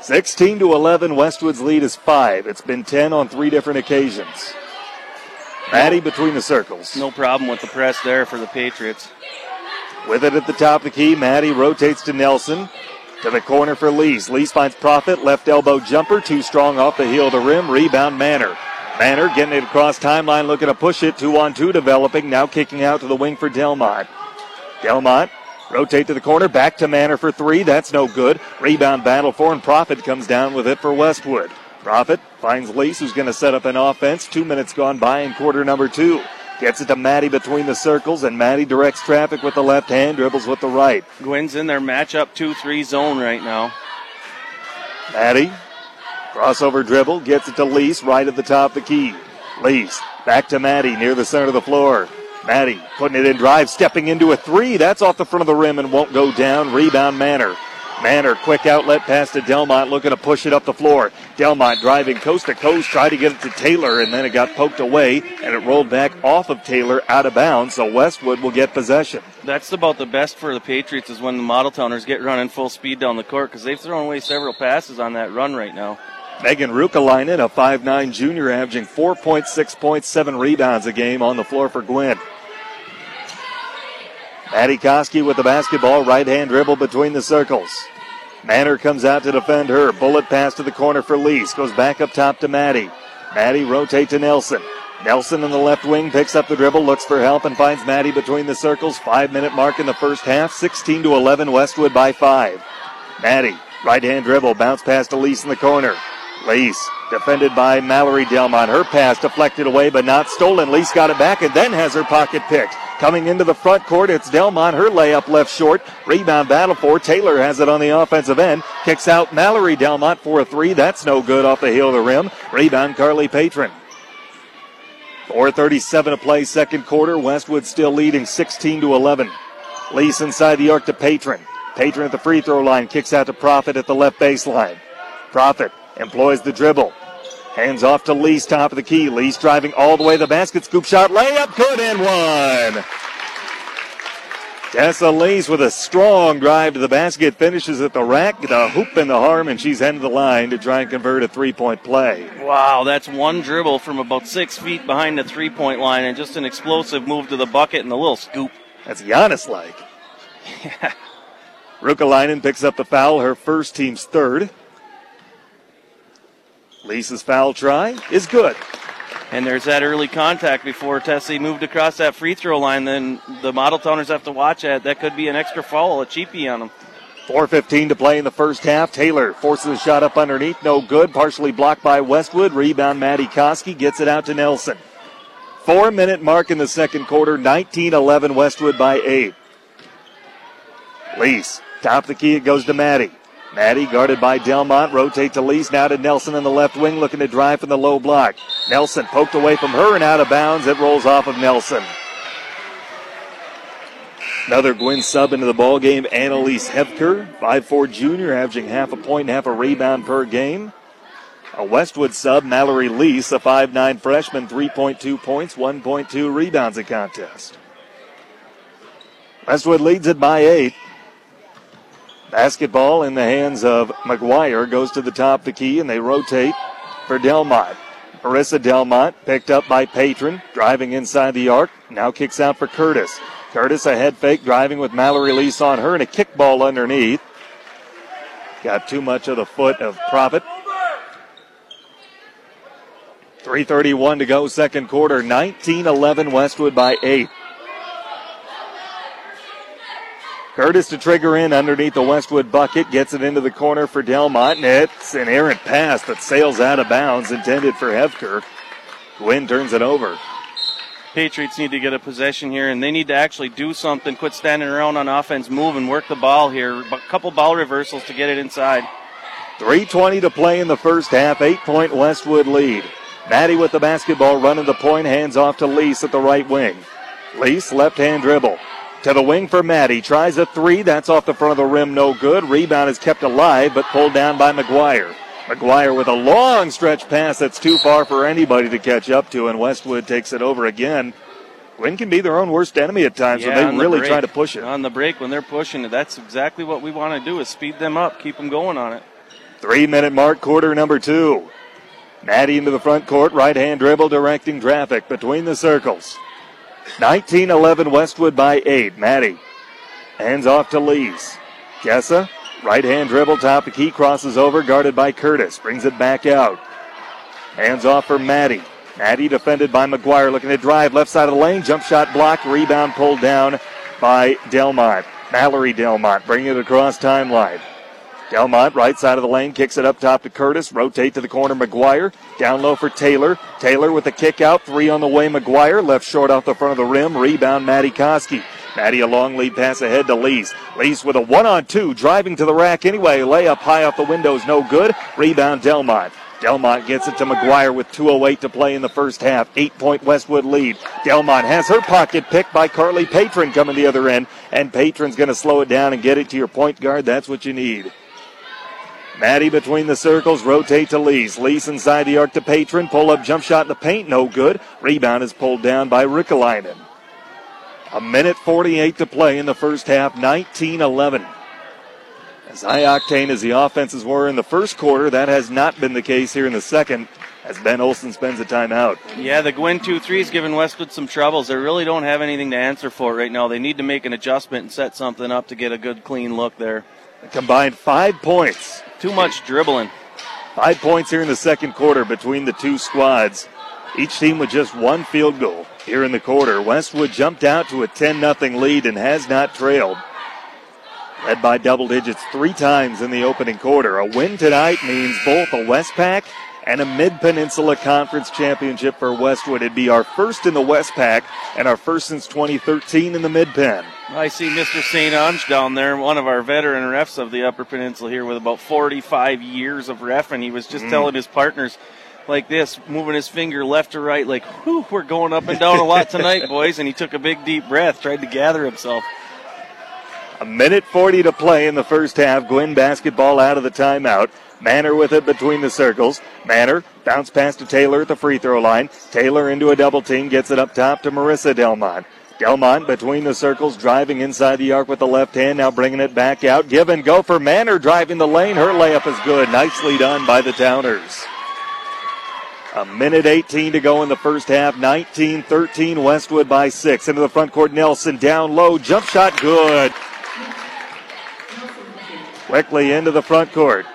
16 to 11, Westwood's lead is five. It's been 10 on three different occasions. Maddie between the circles. No problem with the press there for the Patriots. With it at the top of the key, Maddie rotates to Nelson. To the corner for Lease. Lease finds Profit. Left elbow jumper. Too strong off the heel the rim. Rebound Manor. Manor getting it across timeline, looking to push it. Two on two developing. Now kicking out to the wing for Delmont. Delmont rotate to the corner. Back to Manor for three. That's no good. Rebound battle for and Profit comes down with it for Westwood. Profit finds Lease, who's going to set up an offense. Two minutes gone by in quarter number two. Gets it to Maddie between the circles, and Maddie directs traffic with the left hand, dribbles with the right. Gwinn's in their matchup 2 3 zone right now. Maddie, crossover dribble, gets it to Lease right at the top of the key. Lease, back to Maddie near the center of the floor. Maddie putting it in drive, stepping into a three. That's off the front of the rim and won't go down. Rebound Manor. Manor, quick outlet pass to Delmont, looking to push it up the floor. Delmont driving coast to coast, tried to get it to Taylor, and then it got poked away, and it rolled back off of Taylor out of bounds, so Westwood will get possession. That's about the best for the Patriots is when the Model Towners get running full speed down the court because they've thrown away several passes on that run right now. Megan Rukalainen, a 5'9 junior, averaging 4.6 points, 7 rebounds a game on the floor for Gwinn. Maddie Koski with the basketball, right hand dribble between the circles. Manor comes out to defend her. Bullet pass to the corner for Lease. Goes back up top to Maddie. Maddie rotate to Nelson. Nelson in the left wing picks up the dribble, looks for help, and finds Maddie between the circles. Five minute mark in the first half. 16 to 11, Westwood by five. Maddie, right hand dribble, bounce pass to Lease in the corner. Lease defended by Mallory Delmont. Her pass deflected away, but not stolen. Lease got it back and then has her pocket picked. Coming into the front court, it's Delmont. Her layup left short. Rebound battle for Taylor has it on the offensive end. Kicks out Mallory Delmont for a three. That's no good off the heel of the rim. Rebound Carly Patron. 4.37 to play, second quarter. Westwood still leading 16 to 11. Lease inside the arc to Patron. Patron at the free throw line kicks out to Profit at the left baseline. Profit employs the dribble. Hands off to Lease top of the key. Lease driving all the way to the basket. Scoop shot, layup, good and one. Tessa Lease with a strong drive to the basket, finishes at the rack, the hoop and the harm, and she's headed the line to try and convert a three point play. Wow, that's one dribble from about six feet behind the three point line, and just an explosive move to the bucket and a little scoop. That's Giannis like. Rukalainen picks up the foul, her first team's third. Lease's foul try is good. And there's that early contact before Tessie moved across that free throw line. Then the Model Towners have to watch that. That could be an extra foul, a cheapie on them. 4.15 to play in the first half. Taylor forces a shot up underneath. No good. Partially blocked by Westwood. Rebound Maddie Koski gets it out to Nelson. Four minute mark in the second quarter. 19 11 Westwood by eight. Lease. Top of the key. It goes to Maddie. Maddie guarded by Delmont. Rotate to Lease. Now to Nelson in the left wing, looking to drive from the low block. Nelson poked away from her and out of bounds. It rolls off of Nelson. Another Gwinn sub into the ball game. Annalise Hevker, 5'4 junior, averaging half a point and half a rebound per game. A Westwood sub, Mallory Lease, a 5'9 freshman, 3.2 points, 1.2 rebounds a contest. Westwood leads it by eight. Basketball in the hands of McGuire goes to the top of the key and they rotate for Delmont. Marissa Delmont picked up by Patron, driving inside the arc. Now kicks out for Curtis. Curtis a head fake, driving with Mallory Lease on her and a kickball underneath. Got too much of the foot of Profit. 3.31 to go, second quarter. 19 11 Westwood by 8. Curtis to trigger in underneath the Westwood bucket, gets it into the corner for Delmont, and it's an errant pass that sails out of bounds, intended for Hevker. Gwinn turns it over. Patriots need to get a possession here, and they need to actually do something. Quit standing around on offense, move and work the ball here. A couple ball reversals to get it inside. 3.20 to play in the first half, eight point Westwood lead. Maddie with the basketball running the point, hands off to Lease at the right wing. Lease, left hand dribble. To the wing for Maddie. Tries a three. That's off the front of the rim. No good. Rebound is kept alive, but pulled down by McGuire. McGuire with a long stretch pass that's too far for anybody to catch up to, and Westwood takes it over again. Gwinn can be their own worst enemy at times Yeah, when they really break. try to push it. On the break, when they're pushing it, that's exactly what we want to do is speed them up, keep them going on it. Three minute mark, quarter number two. Maddie into the front court, right hand dribble, directing traffic between the circles. 19 11 Westwood by eight. Maddie hands off to Lease. Tessa, right hand dribble, top of key, crosses over, guarded by Curtis, brings it back out. Hands off for Maddie. Maddie defended by McGuire, looking to drive left side of the lane, jump shot blocked, rebound pulled down by Delmont. Mallory Delmont bringing it across timeline. Delmont, right side of the lane, kicks it up top to Curtis. Rotate to the corner, McGuire. Down low for Taylor. Taylor with the kick out. Three on the way, McGuire. Left short off the front of the rim. Rebound, Maddie Koski. Maddie a long lead pass ahead to Lease. Lease with a one on two, driving to the rack anyway. Layup high off the windows, no good. Rebound, Delmont. Delmont gets it to McGuire with 2.08 to play in the first half. Eight point Westwood lead. Delmont has her pocket picked by Carly Patron coming the other end, and Patron's going to slow it down and get it to your point guard. That's what you need. Maddie between the circles, rotate to Lease. Lease inside the arc to Patron. Pull up jump shot in the paint, no good. Rebound is pulled down by Rickalainen. A minute 48 to play in the first half, 19 11. As high octane as the offenses were in the first quarter, that has not been the case here in the second as Ben Olson spends a timeout. Yeah, the Gwinn 2 3 is giving Westwood some troubles. They really don't have anything to answer for right now. They need to make an adjustment and set something up to get a good, clean look there. Combined five points. Too much dribbling. Five points here in the second quarter between the two squads. Each team with just one field goal here in the quarter. Westwood jumped out to a 10 0 lead and has not trailed. Led by double digits three times in the opening quarter. A win tonight means both a Westpac and a Mid Peninsula Conference Championship for Westwood. It'd be our first in the Westpac and our first since 2013 in the Mid Pen. I see Mr. St. Ange down there, one of our veteran refs of the Upper Peninsula here with about 45 years of ref, and he was just Mm. telling his partners like this, moving his finger left to right, like, whew, we're going up and down a lot tonight, boys. And he took a big, deep breath, tried to gather himself. A minute 40 to play in the first half. Gwinn basketball out of the timeout. Manor with it between the circles. Manor bounce pass to Taylor at the free throw line. Taylor into a double team, gets it up top to Marissa Delmont. Delmont between the circles, driving inside the arc with the left hand, now bringing it back out. Give and go for Manor, driving the lane. Her layup is good. Nicely done by the Towners. A minute 18 to go in the first half. 19 13, Westwood by six. Into the front court, Nelson down low. Jump shot, good. Quickly into the front court.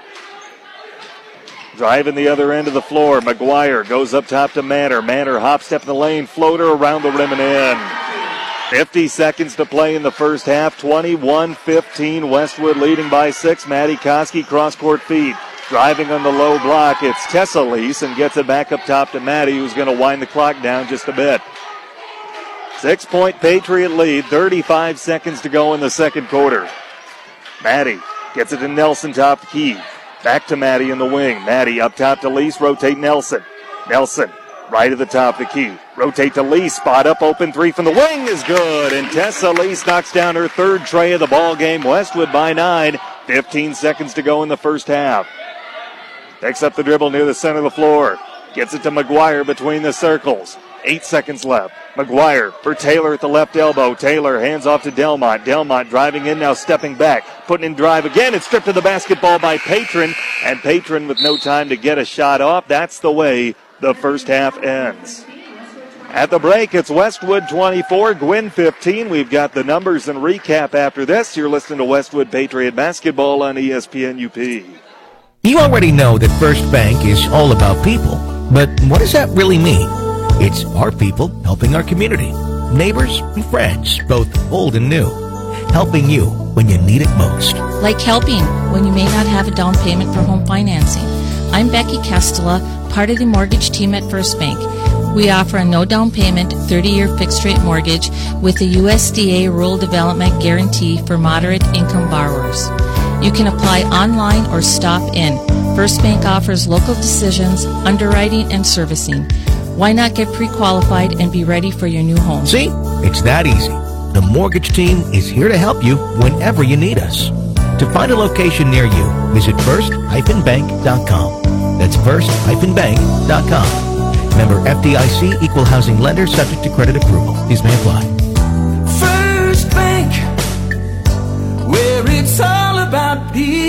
Driving the other end of the floor. McGuire goes up top to Manor. Manor hop step in the lane, floater around the rim and in. 50 seconds to play in the first half. 21 15. Westwood leading by six. Maddie Koski cross court feed. Driving on the low block. It's Tessa Lease and gets it back up top to Maddie, who's going to wind the clock down just a bit. Six point Patriot lead. 35 seconds to go in the second quarter. Maddie gets it to Nelson top key. Back to Maddie in the wing. Maddie up top to Lease. Rotate Nelson. Nelson right at the top of the key. Rotate to Lee, Spot up open three from the wing is good. And Tessa Lease knocks down her third tray of the ball game. Westwood by nine. 15 seconds to go in the first half. Picks up the dribble near the center of the floor. Gets it to McGuire between the circles. Eight seconds left. McGuire for Taylor at the left elbow. Taylor hands off to Delmont. Delmont driving in now, stepping back, putting in drive again. It's stripped of the basketball by Patron, and Patron with no time to get a shot off. That's the way the first half ends. At the break, it's Westwood 24, Gwinn 15. We've got the numbers and recap after this. You're listening to Westwood Patriot Basketball on ESPN UP. You already know that First Bank is all about people, but what does that really mean? It's our people helping our community, neighbors and friends, both old and new, helping you when you need it most. Like helping when you may not have a down payment for home financing. I'm Becky Kestela, part of the mortgage team at First Bank. We offer a no down payment 30 year fixed rate mortgage with a USDA Rural Development Guarantee for moderate income borrowers. You can apply online or stop in. First Bank offers local decisions, underwriting, and servicing. Why not get pre qualified and be ready for your new home? See? It's that easy. The mortgage team is here to help you whenever you need us. To find a location near you, visit first-bank.com. That's first-bank.com. Member FDIC equal housing lender subject to credit approval. These may apply. First Bank, where it's all about people.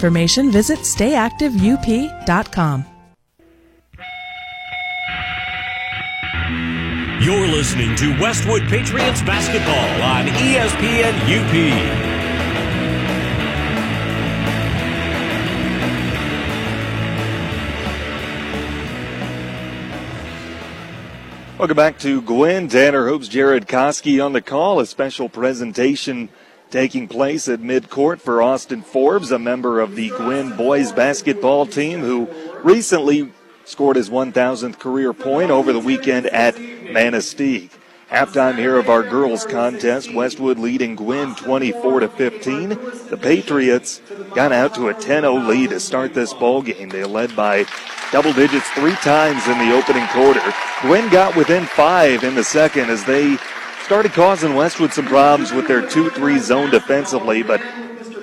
visit stayactiveup.com. You're listening to Westwood Patriots basketball on ESPN UP. Welcome back to Gwinn Tanner Hoops, Jared Koski on the call. A special presentation taking place at midcourt for Austin Forbes, a member of the Gwinn boys basketball team who recently scored his 1,000th career point over the weekend at Manistique. Halftime here of our girls contest, Westwood leading Gwinn 24 to 15. The Patriots got out to a 10-0 lead to start this ball game. They led by double digits three times in the opening quarter. Gwinn got within five in the second as they started causing Westwood some problems with their 2-3 zone defensively, but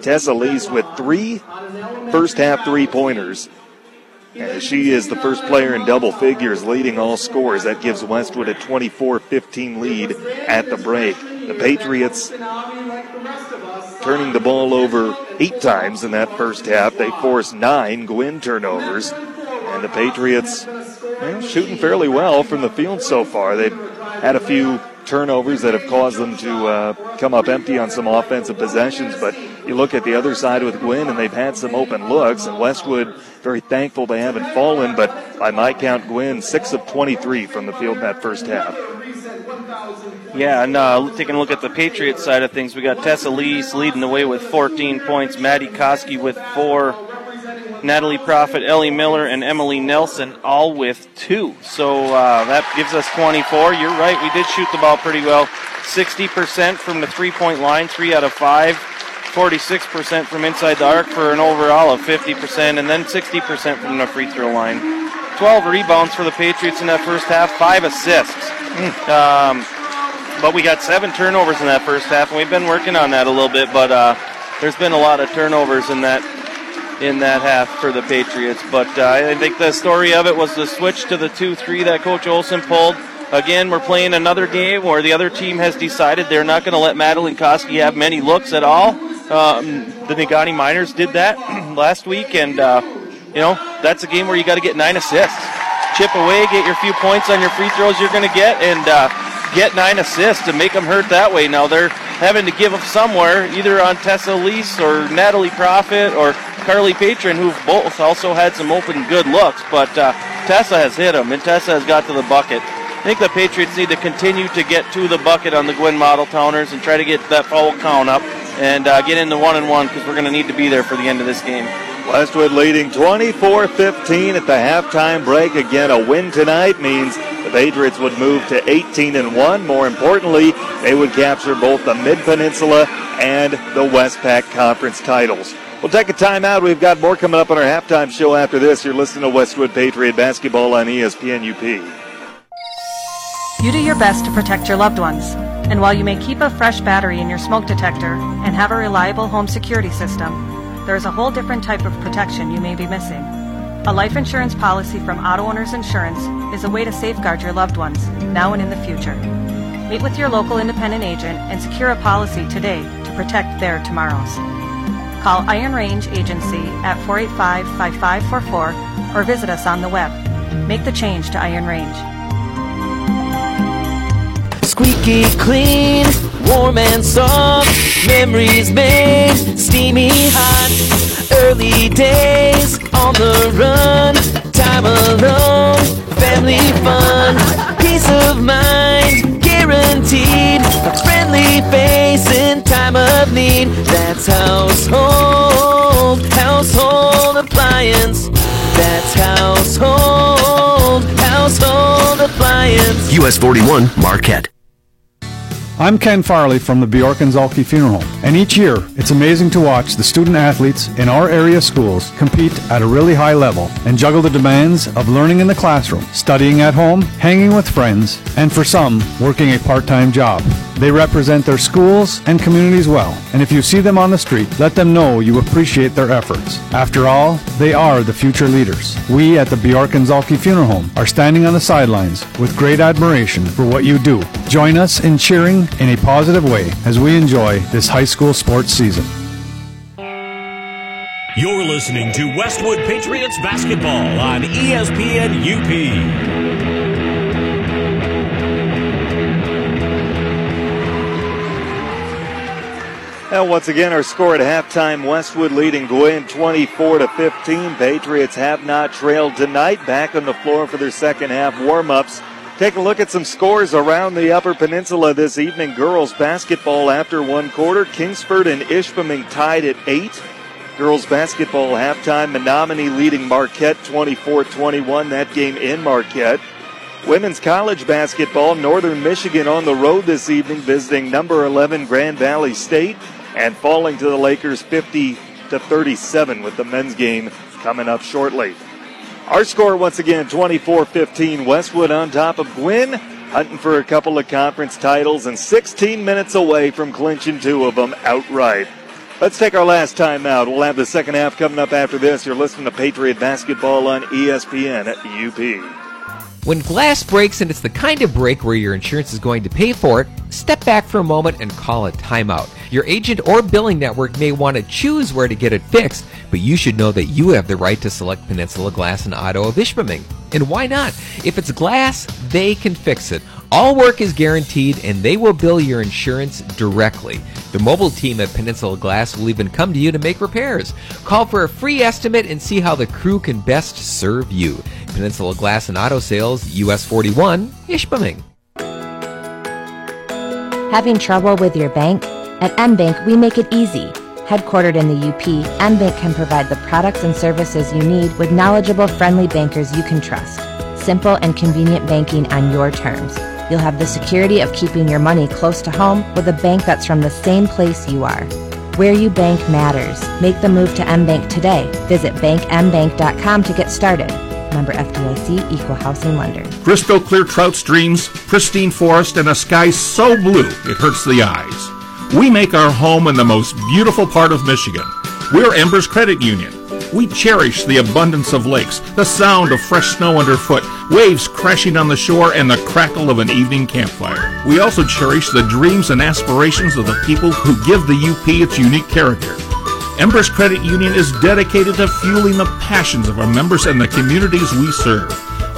Tessa Lease with three first half three-pointers as she is the first player in double figures leading all scores. That gives Westwood a 24 15 lead at the break. The Patriots turning the ball over eight times in that first half. They forced nine Gwinn turnovers. And the Patriots well, shooting fairly well from the field so far. They've had a few turnovers that have caused them to uh, come up empty on some offensive possessions. But you look at the other side with Gwinn, and they've had some open looks. And Westwood very thankful they haven't fallen. But by my count, Gwinn six of 23 from the field that first half. Yeah, and uh, taking a look at the Patriots side of things, we got Tessa Lease leading the way with 14 points, Maddie Koski with four, Natalie Profit, Ellie Miller, and Emily Nelson all with two. So uh, that gives us 24. You're right, we did shoot the ball pretty well. 60% from the three point line, three out of five. 46% from inside the arc for an overall of 50%, and then 60% from the free throw line. 12 rebounds for the Patriots in that first half, five assists. Um, but we got seven turnovers in that first half, and we've been working on that a little bit. But uh, there's been a lot of turnovers in that in that half for the Patriots. But uh, I think the story of it was the switch to the two-three that Coach Olson pulled. Again, we're playing another game where the other team has decided they're not going to let Madeline Koski have many looks at all. Um, the Negaunee Miners did that last week, and uh, you know that's a game where you got to get nine assists. Chip away, get your few points on your free throws you're going to get, and uh, get nine assists to make them hurt that way. Now they're having to give up somewhere, either on Tessa Lease or Natalie Profit or Carly Patron, who've both also had some open good looks. But uh, Tessa has hit them, and Tessa has got to the bucket. I think the Patriots need to continue to get to the bucket on the Gwinn Model Towners and try to get that foul count up and uh, get into one and one because we're going to need to be there for the end of this game. Westwood leading 24 15 at the halftime break. Again, a win tonight means the Patriots would move to 18 and 1. More importantly, they would capture both the Mid Peninsula and the Westpac Conference titles. We'll take a timeout. We've got more coming up on our halftime show after this. You're listening to Westwood Patriot Basketball on ESPN UP. You do your best to protect your loved ones. And while you may keep a fresh battery in your smoke detector and have a reliable home security system, there is a whole different type of protection you may be missing. A life insurance policy from Auto Owners Insurance is a way to safeguard your loved ones, now and in the future. Meet with your local independent agent and secure a policy today to protect their tomorrows. Call Iron Range Agency at 485 5544 or visit us on the web. Make the change to Iron Range. Squeaky clean, warm and soft. Memories made, steamy hot. Early days on the run. Time alone, family fun. Peace of mind, guaranteed. A friendly face in time of need. That's household, household appliance. That's household, household appliance. US 41 Marquette. I'm Ken Farley from the Bjork and Funeral Home, and each year it's amazing to watch the student athletes in our area schools compete at a really high level and juggle the demands of learning in the classroom, studying at home, hanging with friends, and for some, working a part-time job. They represent their schools and communities well, and if you see them on the street, let them know you appreciate their efforts. After all, they are the future leaders. We at the Bjork and Zhulkie Funeral Home are standing on the sidelines with great admiration for what you do. Join us in cheering in a positive way as we enjoy this high school sports season. You're listening to Westwood Patriots basketball on ESPN UP. And once again, our score at halftime: Westwood leading Gwinn 24 to 15. Patriots have not trailed tonight. Back on the floor for their second half warm-ups. Take a look at some scores around the Upper Peninsula this evening. Girls basketball after one quarter. Kingsford and Ishpeming tied at eight. Girls basketball halftime. Menominee leading Marquette 24-21. That game in Marquette. Women's college basketball, Northern Michigan on the road this evening, visiting number 11 Grand Valley State and falling to the Lakers 50 to 37 with the men's game coming up shortly. Our score once again 24-15 Westwood on top of Gwinn, hunting for a couple of conference titles and 16 minutes away from clinching two of them outright. Let's take our last time out. We'll have the second half coming up after this. You're listening to Patriot Basketball on ESPN at UP. When glass breaks and it's the kind of break where your insurance is going to pay for it, step back for a moment and call a timeout. Your agent or billing network may want to choose where to get it fixed, but you should know that you have the right to select Peninsula Glass and Auto of Ishpeming. And why not? If it's glass, they can fix it. All work is guaranteed and they will bill your insurance directly. The mobile team at Peninsula Glass will even come to you to make repairs. Call for a free estimate and see how the crew can best serve you. Peninsula Glass and Auto Sales, US 41, Ishpeming. Having trouble with your bank? At MBank, we make it easy. Headquartered in the UP, MBank can provide the products and services you need with knowledgeable, friendly bankers you can trust. Simple and convenient banking on your terms. You'll have the security of keeping your money close to home with a bank that's from the same place you are. Where you bank matters. Make the move to MBank today. Visit bankmbank.com to get started. Member FDIC, Equal Housing Lender. Crystal clear trout streams, pristine forest, and a sky so blue it hurts the eyes. We make our home in the most beautiful part of Michigan. We're Embers Credit Union. We cherish the abundance of lakes, the sound of fresh snow underfoot, waves crashing on the shore, and the crackle of an evening campfire. We also cherish the dreams and aspirations of the people who give the UP its unique character. Embers Credit Union is dedicated to fueling the passions of our members and the communities we serve.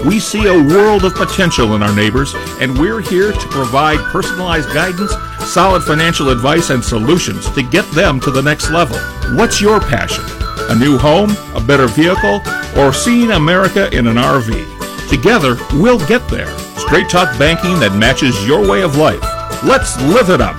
We see a world of potential in our neighbors, and we're here to provide personalized guidance, solid financial advice, and solutions to get them to the next level. What's your passion? A new home, a better vehicle, or seeing America in an RV? Together, we'll get there. Straight talk banking that matches your way of life. Let's live it up.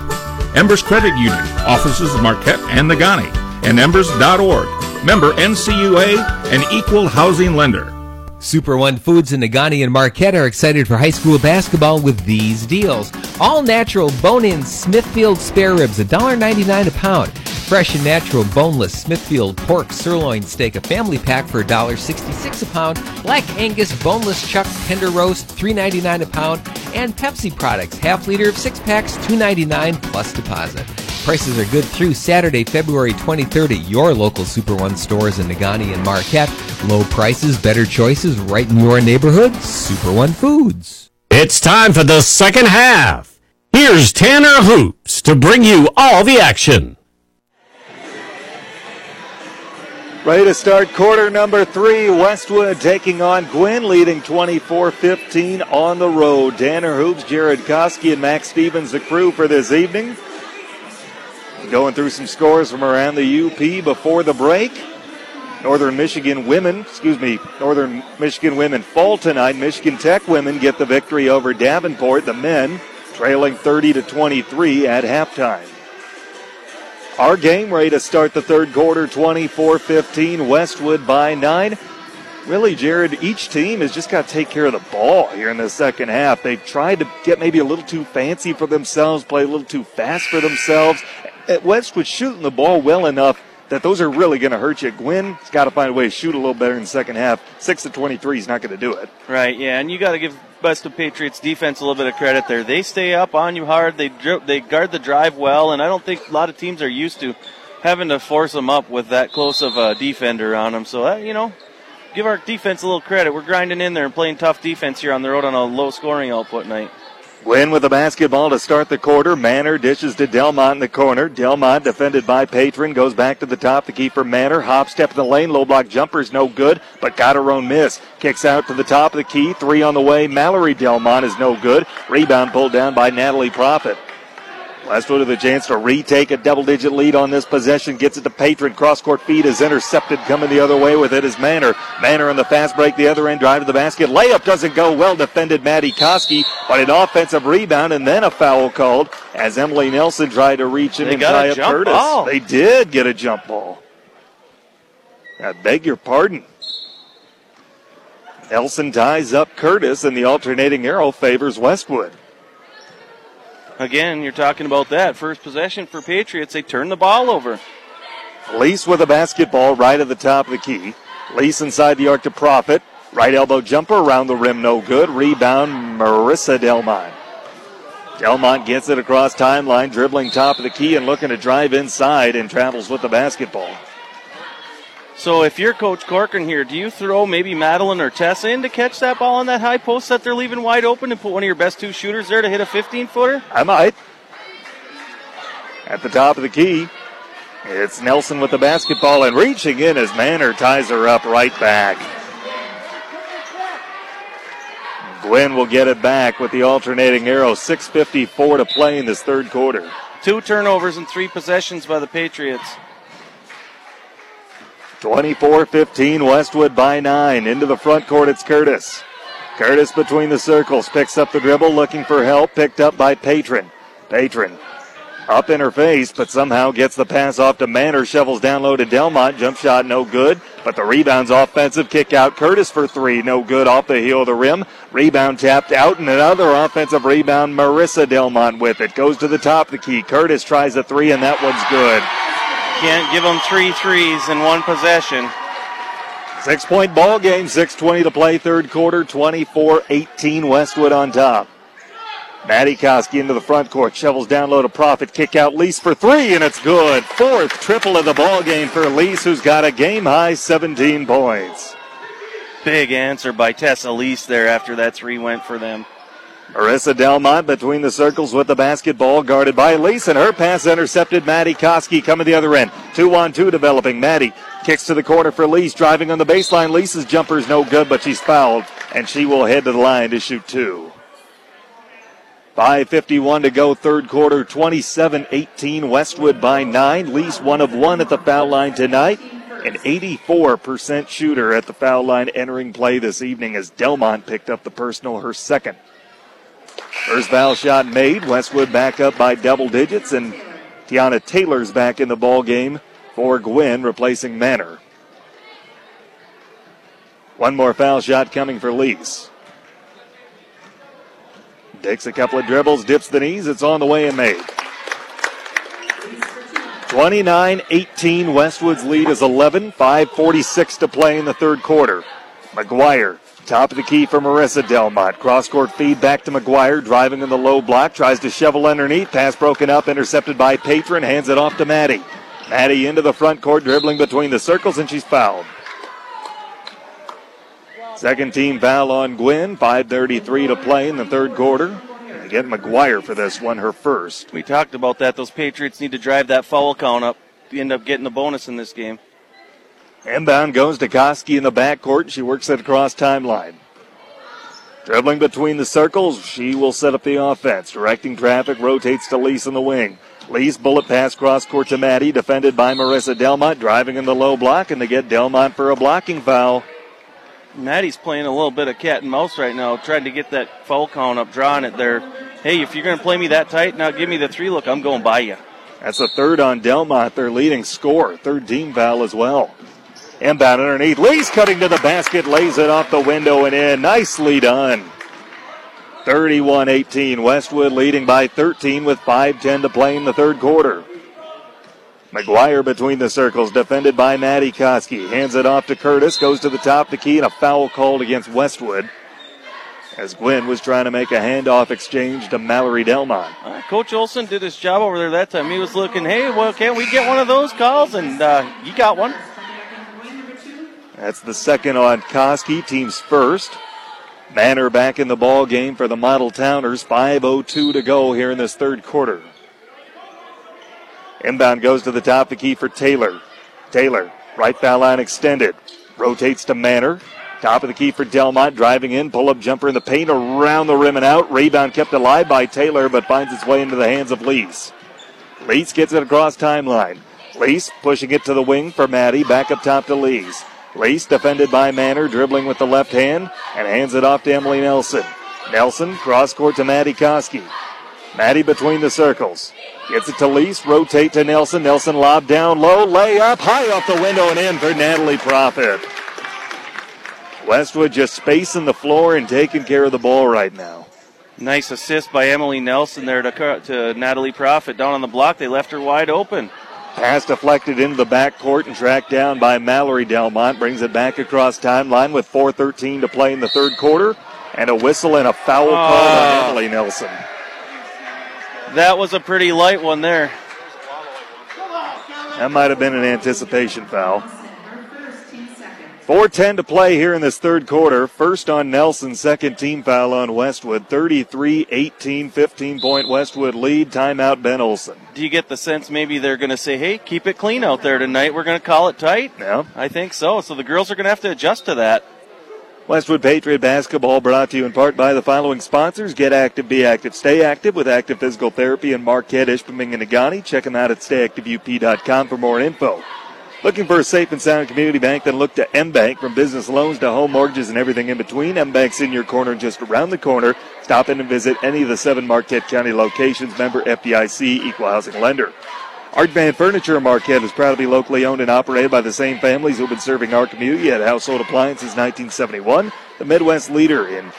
Embers Credit Union, offices in Marquette and Negaunee, and embers.org. Member NCUA, an equal housing lender. Super One Foods in Negaunee and Marquette are excited for high school basketball with these deals. All natural bone-in Smithfield spare ribs, $1.99 a pound. Fresh and natural boneless Smithfield pork sirloin steak, a family pack for $1.66 a pound. Black Angus boneless chuck tender roast, $3.99 a pound. And Pepsi products, half liter of six packs, $2.99 plus deposit. Prices are good through Saturday, February 23rd at your local Super One stores in Negaunee and Marquette. Low prices, better choices right in your neighborhood. Super One Foods. It's time for the second half. Here's Tanner Hoops to bring you all the action. Ready to start quarter number three. Westwood taking on Gwinn, leading 24 15 on the road. Tanner Hoops, Jared Koski, and Max Stevens, the crew for this evening. Going through some scores from around the UP before the break. Northern Michigan women, excuse me, Northern Michigan women fall tonight. Michigan Tech women get the victory over Davenport. The men trailing 30 to 23 at halftime. Our game ready to start the third quarter 24 15, Westwood by nine. Really, Jared, each team has just got to take care of the ball here in the second half. They've tried to get maybe a little too fancy for themselves, play a little too fast for themselves. Westwood shooting the ball well enough that those are really going to hurt you. Gwinn has got to find a way to shoot a little better in the second half. Six to twenty-three is not going to do it. Right. Yeah, and you got to give Westwood Patriots defense a little bit of credit there. They stay up on you hard. They they guard the drive well, and I don't think a lot of teams are used to having to force them up with that close of a defender on them. So that, you know, give our defense a little credit. We're grinding in there and playing tough defense here on the road on a low scoring output night. Gwinn with the basketball to start the quarter. Manor dishes to Delmont in the corner. Delmont defended by Patron goes back to the top. The keeper Manor hop step in the lane. Low block jumper's no good, but got her own miss. Kicks out to the top of the key. Three on the way. Mallory Delmont is no good. Rebound pulled down by Natalie Profit. Westwood with a chance to retake a double digit lead on this possession. Gets it to Patron. Cross court feed is intercepted. Coming the other way with it is Manor. Manor in the fast break. The other end drive to the basket. Layup doesn't go. Well defended Maddie Koski. But an offensive rebound and then a foul called as Emily Nelson tried to reach in they and tie up Curtis. Ball. They did get a jump ball. I beg your pardon. Nelson ties up Curtis and the alternating arrow favors Westwood. Again, you're talking about that. First possession for Patriots. They turn the ball over. Lease with a basketball right at the top of the key. Lease inside the arc to Profit. Right elbow jumper around the rim, no good. Rebound, Marissa Delmont. Delmont gets it across timeline, dribbling top of the key and looking to drive inside and travels with the basketball. So if you're Coach Corcoran here, do you throw maybe Madeline or Tessa in to catch that ball on that high post that they're leaving wide open and put one of your best two shooters there to hit a 15 footer? I might. At the top of the key, it's Nelson with the basketball and reaching in as Manor ties her up right back. Gwinn will get it back with the alternating arrow. 6.54 to play in this third quarter. Two turnovers and three possessions by the Patriots. 24 15, Westwood by nine. Into the front court, it's Curtis. Curtis between the circles, picks up the dribble, looking for help, picked up by Patron. Patron up in her face, but somehow gets the pass off to Manor, shovels down low to Delmont. Jump shot no good, but the rebound's offensive. Kick out Curtis for three, no good off the heel of the rim. Rebound tapped out, and another offensive rebound. Marissa Delmont with it. Goes to the top of the key. Curtis tries a three, and that one's good. Can't give them three threes in one possession. Six point ball game, 6.20 to play, third quarter, 24 18, Westwood on top. Maddie Koski into the front court, shovels down low to Profit, kick out Lease for three, and it's good. Fourth triple of the ball game for Lease, who's got a game high 17 points. Big answer by Tessa Lease there after that three went for them. Marissa Delmont between the circles with the basketball, guarded by Lease, and her pass intercepted. Maddie Koski coming the other end. Two on two developing. Maddie kicks to the corner for Lease, driving on the baseline. Lease's jumper is no good, but she's fouled, and she will head to the line to shoot two. 5.51 to go, third quarter, 27 18. Westwood by nine. Lease one of one at the foul line tonight. An 84% shooter at the foul line entering play this evening as Delmont picked up the personal, her second. First foul shot made. Westwood back up by double digits, and Tiana Taylor's back in the ball game for Gwinn, replacing Manor. One more foul shot coming for Lease. Takes a couple of dribbles, dips the knees. It's on the way and made. 29 18. Westwood's lead is 11. 5.46 to play in the third quarter. McGuire Top of the key for Marissa Delmont. Cross court feed back to McGuire. Driving in the low block. Tries to shovel underneath. Pass broken up. Intercepted by Patron. Hands it off to Maddie. Maddie into the front court. Dribbling between the circles and she's fouled. Second team foul on Gwinn. 5.33 to play in the third quarter. Get McGuire for this one, her first. We talked about that. Those Patriots need to drive that foul count up. end up getting the bonus in this game. Inbound goes to Koski in the backcourt. She works it across timeline. Dribbling between the circles, she will set up the offense. Directing traffic, rotates to Lease in the wing. Lease bullet pass cross court to Maddie, defended by Marissa Delmont, driving in the low block, and they get Delmont for a blocking foul. Maddie's playing a little bit of cat and mouse right now, trying to get that foul count up, drawing it there. hey, if you're going to play me that tight, now give me the three look, I'm going by you. That's the third on Delmont, their leading scorer. Third team foul as well. Inbound underneath. Lease cutting to the basket, lays it off the window and in. Nicely done. 31 18. Westwood leading by 13 with 5.10 to play in the third quarter. McGuire between the circles, defended by Maddie Koski. Hands it off to Curtis, goes to the top of the key, and a foul called against Westwood. As Gwinn was trying to make a handoff exchange to Mallory Delmont. Uh, Coach Olson did his job over there that time. He was looking, hey, well, can't we get one of those calls? And uh, he got one. That's the second on Koski, team's first. Manor back in the ball game for the Model Towners. 5.02 to go here in this third quarter. Inbound goes to the top of the key for Taylor. Taylor, right foul line extended. Rotates to Manor. Top of the key for Delmont, driving in, pull up jumper in the paint, around the rim and out. Rebound kept alive by Taylor, but finds its way into the hands of Lease. Lease gets it across timeline. Lease pushing it to the wing for Maddie, back up top to Lease. Lease defended by Manor, dribbling with the left hand, and hands it off to Emily Nelson. Nelson, cross court to Maddie Koski. Maddie between the circles. Gets it to Lease, rotate to Nelson. Nelson lob down low, lay up, high off the window and in for Natalie Profit. Westwood just spacing the floor and taking care of the ball right now. Nice assist by Emily Nelson there to, to Natalie Profit down on the block. They left her wide open. Pass deflected into the backcourt and tracked down by Mallory Delmont. Brings it back across timeline with 4.13 to play in the third quarter. And a whistle and a foul oh. call on ah. Emily Nelson. That was a pretty light one there. That might have been an anticipation foul. 4.10 to play here in this third quarter. First on Nelson, second team foul on Westwood. 33 18, 15 point Westwood lead. Timeout, Ben Olson. Do you get the sense maybe they're going to say, hey, keep it clean out there tonight? We're going to call it tight? Yeah. I think so. So the girls are going to have to adjust to that. Westwood Patriot basketball brought to you in part by the following sponsors. Get active, be active, stay active with active physical therapy and Marquette, Ishpeming, and Negaunee. Check them out at stayactiveup.com for more info. Looking for a safe and sound community bank? Then look to M Bank. From business loans to home mortgages and everything in between, M Bank's in your corner just around the corner. Stop in and visit any of the seven Marquette County locations. Member FDIC, equal housing lender. Art Van Furniture in Marquette is proud to be locally owned and operated by the same families who've been serving our community at household appliances 1971. The Midwest leader in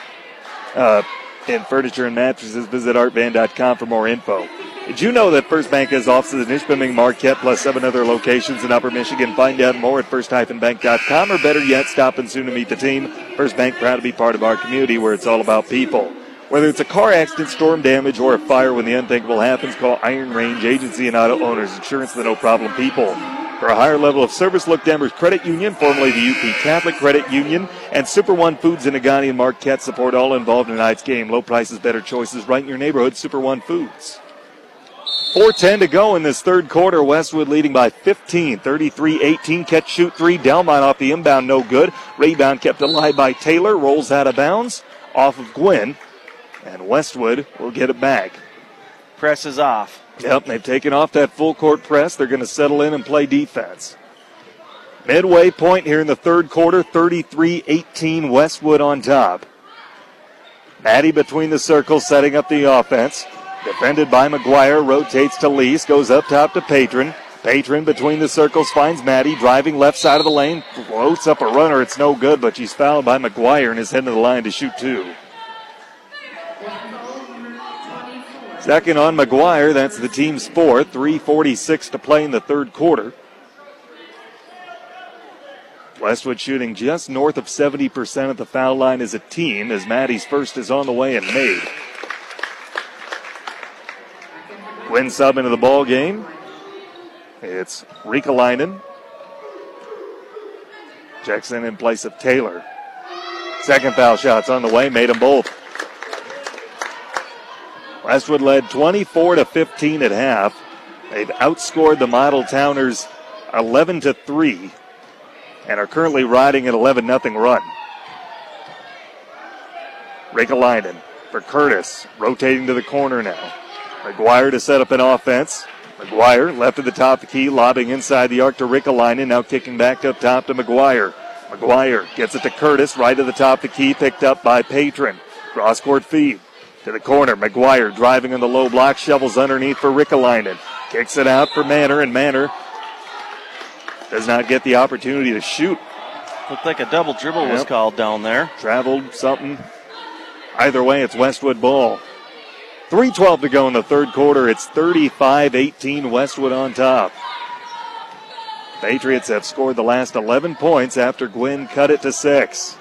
uh, in furniture and mattresses. Visit artvan.com for more info. Did you know that First Bank has offices in Ishpeming, Marquette, plus seven other locations in Upper Michigan? Find out more at first-bank.com, or better yet, stop and soon to meet the team. First Bank proud to be part of our community where it's all about people. Whether it's a car accident, storm damage, or a fire when the unthinkable happens, call Iron Range Agency and Auto Owners Insurance, the no problem people. For a higher level of service, look Denver's Credit Union, formerly the UP Catholic Credit Union, and Super One Foods in Negaunee and Marquette support all involved in tonight's game. Low prices, better choices, right in your neighborhood. Super One Foods. 4.10 to go in this third quarter. Westwood leading by 15, 33 18. Catch, shoot three. Delmont off the inbound, no good. Rebound kept alive by Taylor. Rolls out of bounds off of Gwinn. And Westwood will get it back. Press is off. Yep, they've taken off that full court press. They're going to settle in and play defense. Midway point here in the third quarter, 33 18, Westwood on top. Maddie between the circles setting up the offense. Defended by McGuire, rotates to Lease, goes up top to Patron. Patron between the circles finds Maddie driving left side of the lane, floats up a runner. It's no good, but she's fouled by McGuire and is heading to the line to shoot two. Second on McGuire. That's the team's fourth. 3.46 to play in the third quarter. Westwood shooting just north of 70% at the foul line as a team as Maddie's first is on the way and made. Gwinn sub into the ball game. It's Rikalainen. Jackson in place of Taylor. Second foul shot's on the way, made them both. Westwood led 24 to 15 at half. They've outscored the Model Towners 11 to 3 and are currently riding an 11 0 run. Rikalainen for Curtis, rotating to the corner now. McGuire to set up an offense. McGuire left at the top of the key, lobbing inside the arc to Rikalainen, now kicking back up top to McGuire. McGuire gets it to Curtis, right at the top of the key, picked up by Patron. Cross court feed. To the corner, McGuire driving on the low block, shovels underneath for Rickalainen. Kicks it out for Manor, and Manor does not get the opportunity to shoot. Looked like a double dribble was called down there. Traveled something. Either way, it's Westwood ball. 3.12 to go in the third quarter. It's 35 18 Westwood on top. Patriots have scored the last 11 points after Gwinn cut it to six.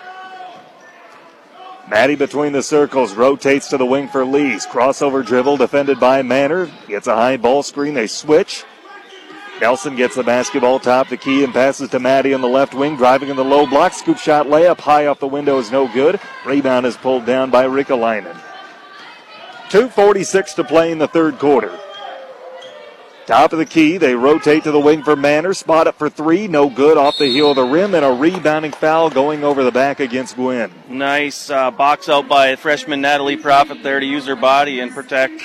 Maddie between the circles rotates to the wing for Lease. Crossover dribble defended by Manor. Gets a high ball screen. They switch. Nelson gets the basketball top the key and passes to Maddie on the left wing, driving in the low block. Scoop shot layup high off the window is no good. Rebound is pulled down by Rickalainen. 2.46 to play in the third quarter. Top of the key, they rotate to the wing for Manor. Spot up for three, no good off the heel of the rim, and a rebounding foul going over the back against Gwinn. Nice uh, box out by freshman Natalie Profit there to use her body and protect.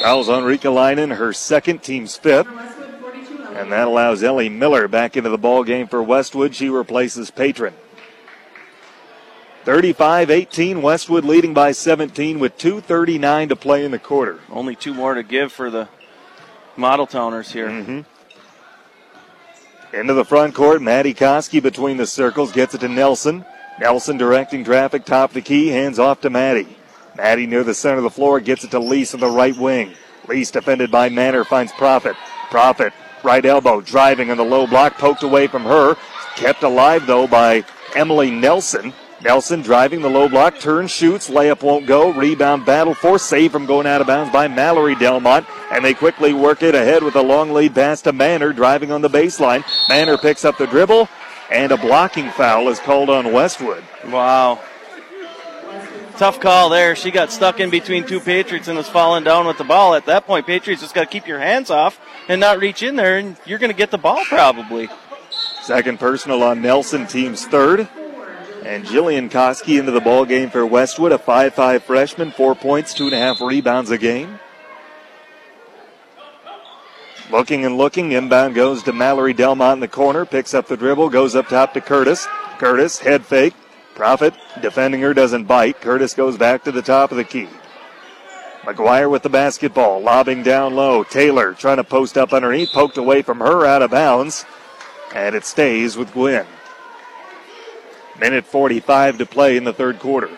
Fouls on Rickalainen, her second, team's fifth. And that allows Ellie Miller back into the ball game for Westwood. She replaces Patron. 35 18, Westwood leading by 17 with 2.39 to play in the quarter. Only two more to give for the model towners here. Mm-hmm. Into the front court, Maddie Koski between the circles gets it to Nelson. Nelson directing traffic, top of the key, hands off to Maddie. Maddie near the center of the floor gets it to Lease on the right wing. Lease defended by Manor finds Profit. Profit, right elbow, driving on the low block, poked away from her. Kept alive though by Emily Nelson. Nelson driving the low block, turn, shoots, layup won't go. Rebound battle for save from going out of bounds by Mallory Delmont. And they quickly work it ahead with a long lead pass to Manor driving on the baseline. Manor picks up the dribble, and a blocking foul is called on Westwood. Wow. Tough call there. She got stuck in between two Patriots and was falling down with the ball. At that point, Patriots just got to keep your hands off and not reach in there, and you're going to get the ball probably. Second personal on Nelson, team's third. And Jillian Koski into the ball game for Westwood, a 5-5 freshman, four points, two and a half rebounds a game. Looking and looking, inbound goes to Mallory Delmont in the corner, picks up the dribble, goes up top to Curtis. Curtis, head fake. Profit, defending her, doesn't bite. Curtis goes back to the top of the key. McGuire with the basketball, lobbing down low. Taylor trying to post up underneath, poked away from her, out of bounds. And it stays with Gwinn. Minute 45 to play in the third quarter.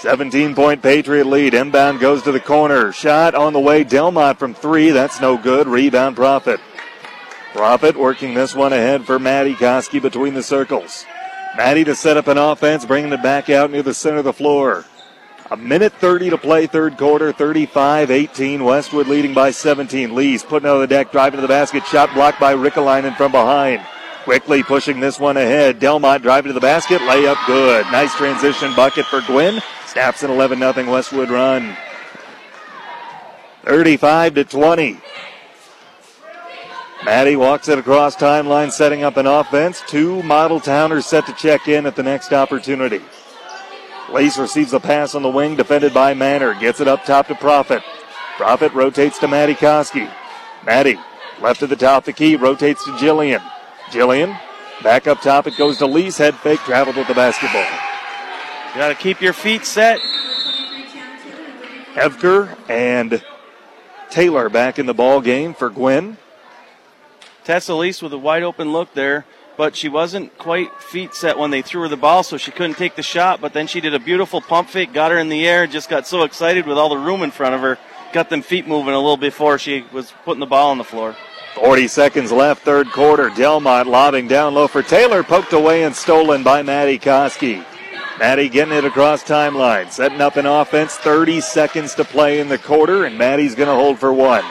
17 point Patriot lead. Inbound goes to the corner. Shot on the way. Delmont from three. That's no good. Rebound Profit. Profit working this one ahead for Maddie Koski between the circles. Maddie to set up an offense, bringing it back out near the center of the floor. A minute 30 to play, third quarter, 35 18. Westwood leading by 17. Lease putting out of the deck, driving to the basket, shot blocked by Rickalainen from behind. Quickly pushing this one ahead. Delmont driving to the basket, layup good. Nice transition bucket for Gwinn. Snaps an 11 0 Westwood run. 35 to 20. Maddie walks it across timeline, setting up an offense. Two model towners set to check in at the next opportunity. Lease receives a pass on the wing, defended by Manor. Gets it up top to Profit. Profit rotates to Maddie Koski. Maddie, left at the top of the key, rotates to Jillian. Jillian, back up top, it goes to Lease head fake, traveled with the basketball. You got to keep your feet set. Evker and Taylor back in the ball game for Gwinn. Tessa Lease with a wide open look there, but she wasn't quite feet set when they threw her the ball, so she couldn't take the shot. But then she did a beautiful pump fake, got her in the air, just got so excited with all the room in front of her, got them feet moving a little before she was putting the ball on the floor. 40 seconds left, third quarter. Delmont lobbing down low for Taylor, poked away and stolen by Maddie Koski. Maddie getting it across timeline, setting up an offense. 30 seconds to play in the quarter, and Maddie's going to hold for one.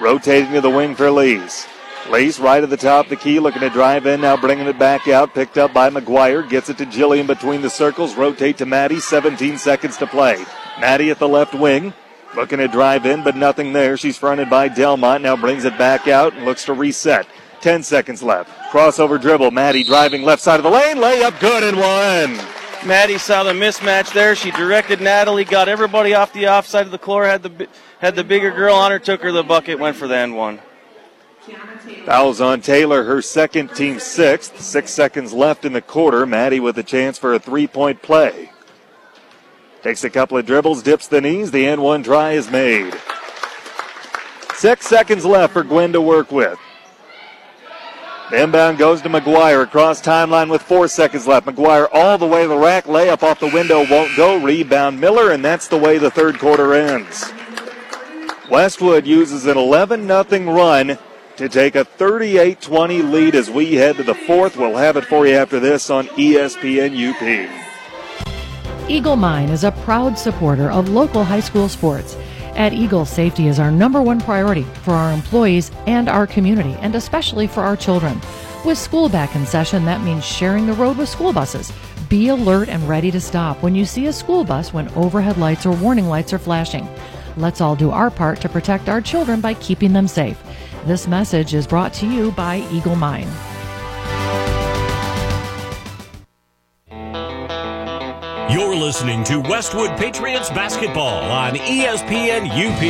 Rotating to the wing for Lease. Lease right at the top of the key, looking to drive in, now bringing it back out. Picked up by McGuire, gets it to Jillian between the circles. Rotate to Maddie, 17 seconds to play. Maddie at the left wing, looking to drive in, but nothing there. She's fronted by Delmont, now brings it back out and looks to reset. 10 seconds left. Crossover dribble. Maddie driving left side of the lane. Layup good and one. Maddie saw the mismatch there. She directed Natalie, got everybody off the offside of the floor, had the had the bigger girl on her, took her the bucket, went for the end one. Fouls on Taylor, her second, team sixth. Six seconds left in the quarter. Maddie with a chance for a three point play. Takes a couple of dribbles, dips the knees. The end one try is made. Six seconds left for Gwinn to work with. The inbound goes to McGuire across timeline with four seconds left. McGuire all the way to the rack. Layup off the window won't go. Rebound Miller, and that's the way the third quarter ends. Westwood uses an 11 0 run to take a 38 20 lead as we head to the fourth. We'll have it for you after this on ESPN UP. Eagle Mine is a proud supporter of local high school sports. At Eagle, safety is our number one priority for our employees and our community, and especially for our children. With school back in session, that means sharing the road with school buses. Be alert and ready to stop when you see a school bus when overhead lights or warning lights are flashing. Let's all do our part to protect our children by keeping them safe. This message is brought to you by Eagle Mine. You're listening to Westwood Patriots basketball on ESPN UP.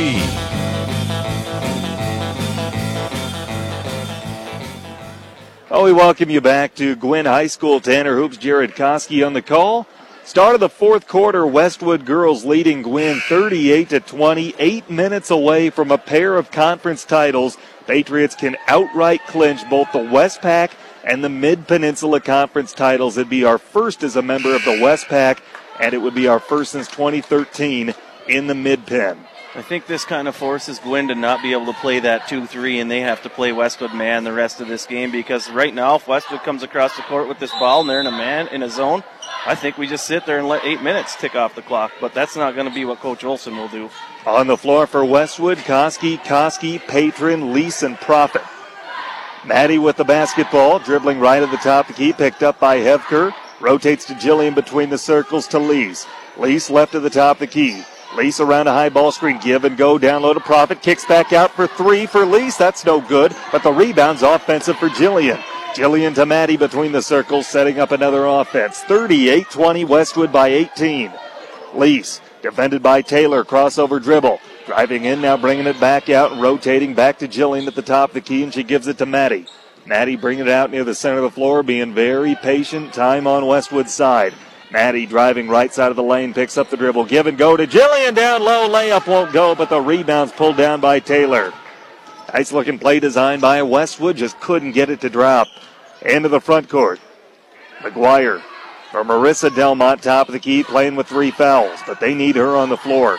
Oh, we welcome you back to Gwinn High School. Tanner Hoops, Jared Koski on the call. Start of the fourth quarter, Westwood girls leading Gwinn 38 to 20, eight minutes away from a pair of conference titles. Patriots can outright clinch both the Westpac and the Mid Peninsula Conference titles. It'd be our first as a member of the Westpac, and it would be our first since 2013 in the Mid Pen. I think this kind of forces Gwinn to not be able to play that 2 3, and they have to play Westwood man the rest of this game because right now, if Westwood comes across the court with this ball and they're in a man, in a zone, I think we just sit there and let eight minutes tick off the clock, but that's not going to be what Coach Olson will do. On the floor for Westwood, Koski, Koski, Patron, Lease, and Profit. Maddie with the basketball, dribbling right at the top of the key, picked up by Hevker. Rotates to Jillian between the circles to Lease. Lease left to the top of the key. Lease around a high ball screen, give and go, down low to Profit, kicks back out for three for Lease. That's no good, but the rebound's offensive for Jillian. Jillian to Maddie between the circles, setting up another offense. 38 20, Westwood by 18. Lease, defended by Taylor, crossover dribble. Driving in now, bringing it back out rotating back to Jillian at the top of the key, and she gives it to Maddie. Maddie bringing it out near the center of the floor, being very patient. Time on Westwood's side. Maddie driving right side of the lane, picks up the dribble. Give and go to Jillian down low. Layup won't go, but the rebound's pulled down by Taylor. Nice looking play design by Westwood, just couldn't get it to drop. Into the front court. McGuire for Marissa Delmont, top of the key, playing with three fouls, but they need her on the floor.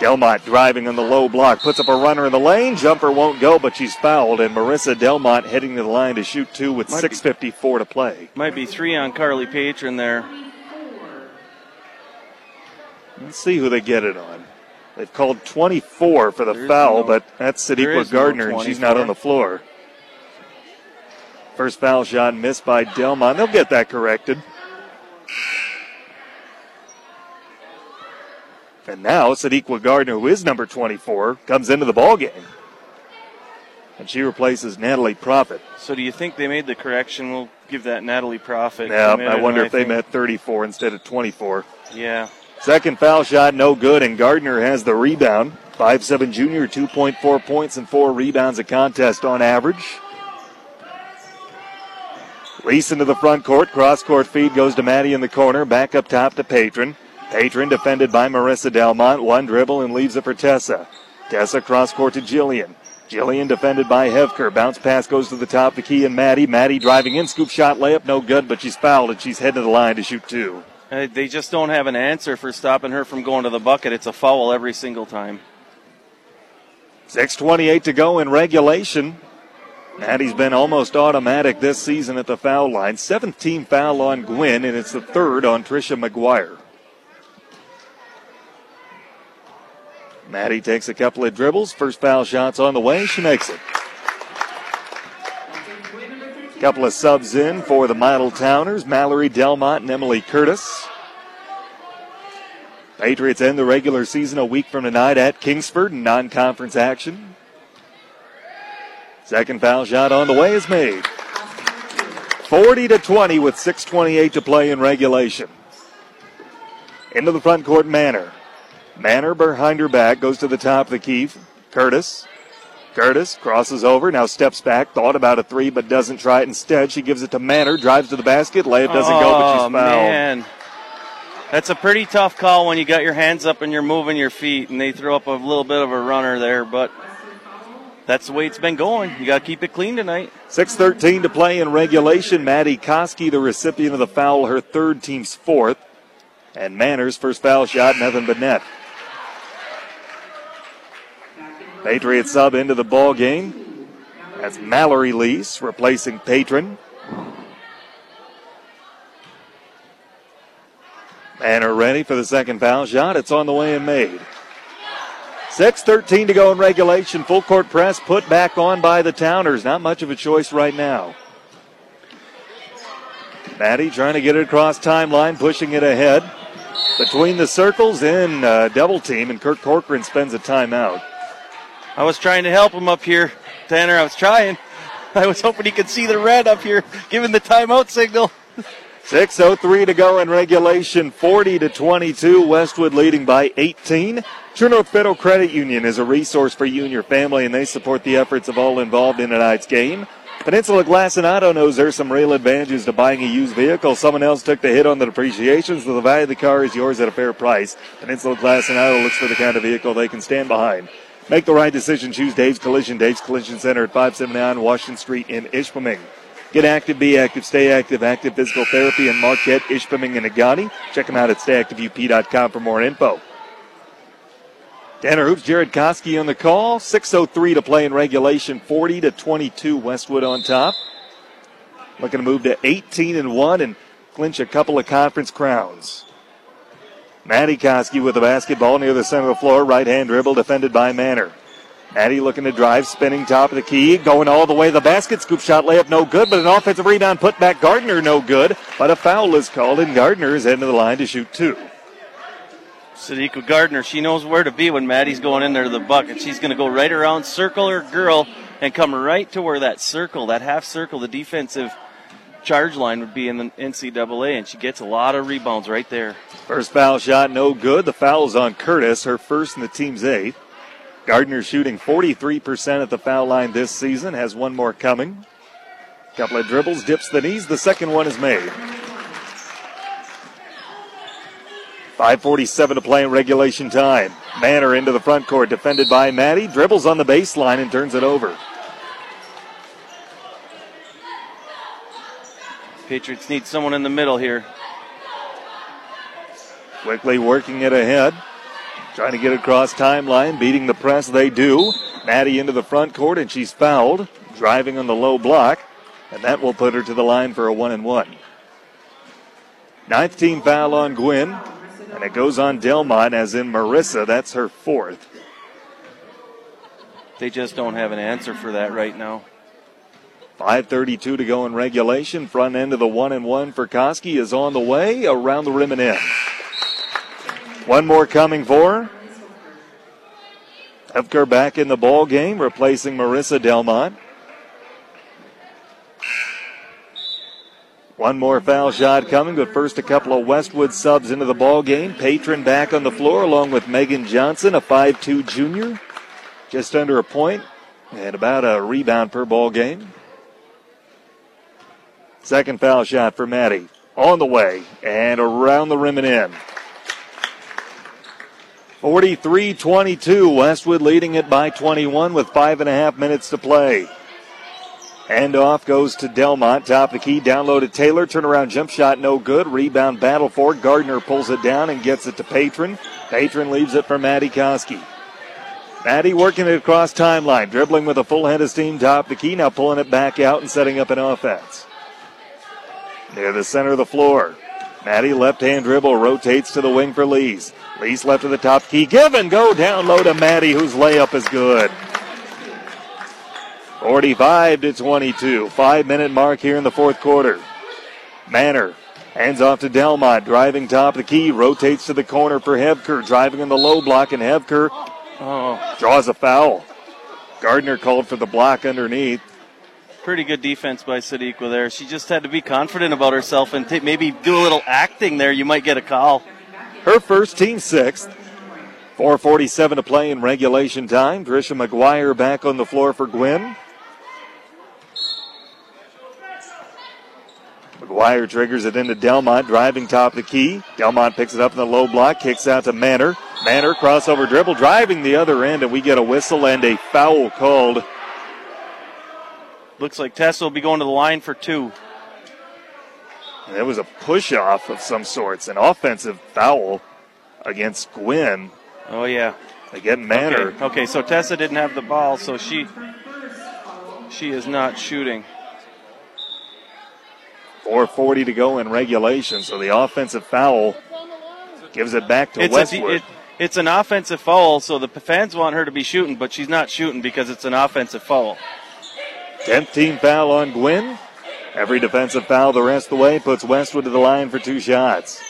Delmont driving on the low block, puts up a runner in the lane. Jumper won't go, but she's fouled, and Marissa Delmont heading to the line to shoot two with Might be- 6.54 to play. Might be three on Carly Patron there. Let's see who they get it on. They've called 24 for the There is foul, no- but that's Sadiqa is no Gardner, and she's not on the floor. First foul shot missed by Delmont. They'll get that corrected. And now Sadiqa Gardner, who is number 24, comes into the ball game. And she replaces Natalie Profit. So do you think they made the correction? We'll give that Natalie Profit. Yeah, I wonder if they think- meant 34 instead of 24. Yeah. Second foul shot, no good, and Gardner has the rebound. 5'7 junior, 2.4 points and four rebounds a contest on average. Reese into the front court. Cross court feed goes to Maddie in the corner. Back up top to Patron. Patron defended by Marissa Delmont. One dribble and leaves it for Tessa. Tessa cross court to Jillian. Jillian defended by Hevker. Bounce pass goes to the top of the key and Maddie. Maddie driving in. Scoop shot layup. No good, but she's fouled and she's headed to the line to shoot two. Uh, They just don't have an answer for stopping her from going to the bucket. It's a foul every single time. 6.28 to go in regulation. Maddie's been almost automatic this season at the foul line. 17 foul on Gwinn, and it's the third on Trisha McGuire. Maddie takes a couple of dribbles. First foul shots on the way. She makes it. Couple of subs in for the Model Towners Mallory Delmont and Emily Curtis. Patriots end the regular season a week from tonight at Kingsford in non conference action. Second foul shot on the way is made. 40 to 20 with 6.28 to play in regulation. Into the front court, Manor. Manor behind her back goes to the top of the key. Curtis Curtis crosses over, now steps back, thought about a three, but doesn't try it instead. She gives it to Manor, drives to the basket, layup doesn't oh, go, but she's oh, fouled. man. That's a pretty tough call when you got your hands up and you're moving your feet, and they throw up a little bit of a runner there, but that's the way it's been going. You got to keep it clean tonight. 6.13 to play in regulation. Maddie Koski, the recipient of the foul, her third, team's fourth. And Manor's, first foul shot, nothing but net. Patriot sub into the ball game. That's Mallory Lease replacing Patron. Manor ready for the second foul shot. It's on the way and made. 6.13 to go in regulation. Full court press put back on by the Towners. Not much of a choice right now. Maddie trying to get it across timeline, pushing it ahead. Between the circles in uh, double team, and Kurt Corcoran spends a timeout. I was trying to help him up here, Tanner. I was trying. I was hoping he could see the red up here, giving the timeout signal. 6.03 to go in regulation, 40 to 22. Westwood leading by 18. True North Federal Credit Union is a resource for you and your family, and they support the efforts of all involved in tonight's game. Peninsula Glass and Auto knows there's some real advantages to buying a used vehicle. Someone else took the hit on the depreciation, so the value of the car is yours at a fair price. Peninsula Glass and Auto looks for the kind of vehicle they can stand behind. Make the right decision. Choose Dave's Collision. Dave's Collision Center at 579 Washington Street in Ishpeming. Get active, be active, stay active. Active Physical Therapy in Marquette, Ishpeming, and Negaunee. Check them out at stayactiveup.com for more info. Tanner Hoops, Jared Koski on the call. 6.03 to play in regulation, 40 to 22. Westwood on top. Looking to move to 18 and 1 and clinch a couple of conference crowns. Maddie Koski with the basketball near the center of the floor. Right hand dribble defended by Manor. Maddie looking to drive, spinning top of the key, going all the way. The basket scoop shot layup no good, but an offensive rebound put back Gardner no good. But a foul is called, and Gardner is heading to the line to shoot two. Sadiqa Gardner, she knows where to be when Maddie's going in there to the bucket. She's going to go right around, circle her girl, and come right to where that circle, that half circle, the defensive charge line would be in the NCAA, and she gets a lot of rebounds right there. First foul shot, no good. The foul is on Curtis, her first in the team's eighth. Gardner shooting 43% at the foul line this season, has one more coming. Couple of dribbles, dips the knees. The second one is made. 5.47 to play in regulation time. Manor into the front court, defended by Maddie. Dribbles on the baseline and turns it over. Patriots need someone in the middle here. Quickly working it ahead. Trying to get across timeline, beating the press, they do. Maddie into the front court, and she's fouled, driving on the low block, and that will put her to the line for a one and one. Ninth team foul on Gwinn, and it goes on Delmont, as in Marissa. That's her fourth. They just don't have an answer for that right now. 5.32 to go in regulation. Front end of the one and one for Koski is on the way around the rim and in. One more coming for. Evker back in the ball game, replacing Marissa Delmont. One more foul shot coming, but first a couple of Westwood subs into the ball game. Patron back on the floor along with Megan Johnson, a 5'2 junior, just under a point and about a rebound per ball game. Second foul shot for Maddie. On the way and around the rim and in. 43 22. Westwood leading it by 21 with five and a half minutes to play. And off goes to Delmont. Top of the key. Down low to Taylor. Turnaround jump shot no good. Rebound battle for it. Gardner pulls it down and gets it to Patron. Patron leaves it for Maddie Koski. Maddie working it across timeline. Dribbling with a full head of steam top the key. Now pulling it back out and setting up an offense. Near the center of the floor. Maddie left hand dribble rotates to the wing for Lease. Lease left to the top key. Give and go down low to Maddie, whose layup is good. 45 to 22. Five minute mark here in the fourth quarter. Manor hands off to Delmont, driving top of the key, rotates to the corner for Hevker, driving in the low block, and Hevker oh, draws a foul. Gardner called for the block underneath. Pretty good defense by Sadiqa there. She just had to be confident about herself and t- maybe do a little acting there. You might get a call. Her first team sixth. 447 to play in regulation time. Trisha McGuire back on the floor for Gwinn. McGuire triggers it into Delmont, driving top the key. Delmont picks it up in the low block, kicks out to Manor. Manor crossover dribble, driving the other end, and we get a whistle and a foul called. Looks like Tessa will be going to the line for two. And it was a push off of some sorts, an offensive foul against Gwinn. Oh yeah. Get Manor. Okay, okay, so Tessa didn't have the ball, so she she is not shooting. 440 to go in regulation, so the offensive foul gives it back to It's, a, Westwood. it, it's an offensive foul, so the fans want her to be shooting, but she's not shooting because it's an offensive foul. 10th team foul on Gwinn. Every defensive foul the rest of the way puts Westwood to the line for two shots.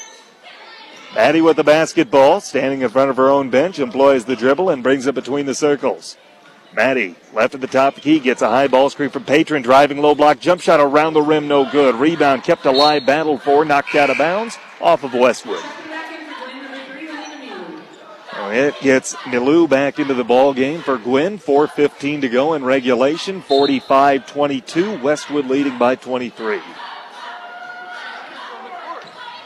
Maddie with the basketball, standing in front of her own bench, employs the dribble and brings it between the circles. Maddie, left at the top of the key, gets a high ball screen from Patron, driving low block, jump shot around the rim, no good. Rebound kept alive, battled for, knocked out of bounds, off of Westwood. It gets Milou back into the ball game for Gwinn. 4.15 to go in regulation. 45 22. Westwood leading by 23.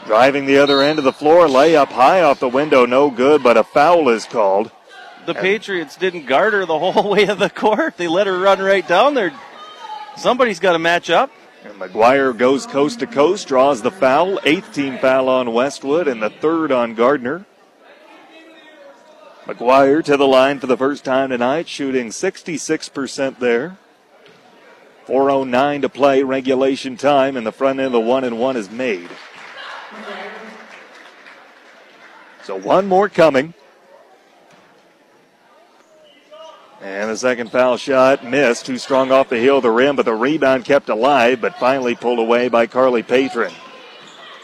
Driving the other end of the floor, layup high off the window, no good, but a foul is called. The Patriots didn't guard her the whole way of the court. They let her run right down there. Somebody's got to match up. And McGuire goes coast to coast, draws the foul. Eighth team foul on Westwood and the third on Gardner. McGuire to the line for the first time tonight, shooting 66% there. 4.09 to play, regulation time, and the front end of the one and one is made. So one more coming. And the second foul shot missed. Too strong off the heel of the rim, but the rebound kept alive, but finally pulled away by Carly Patron.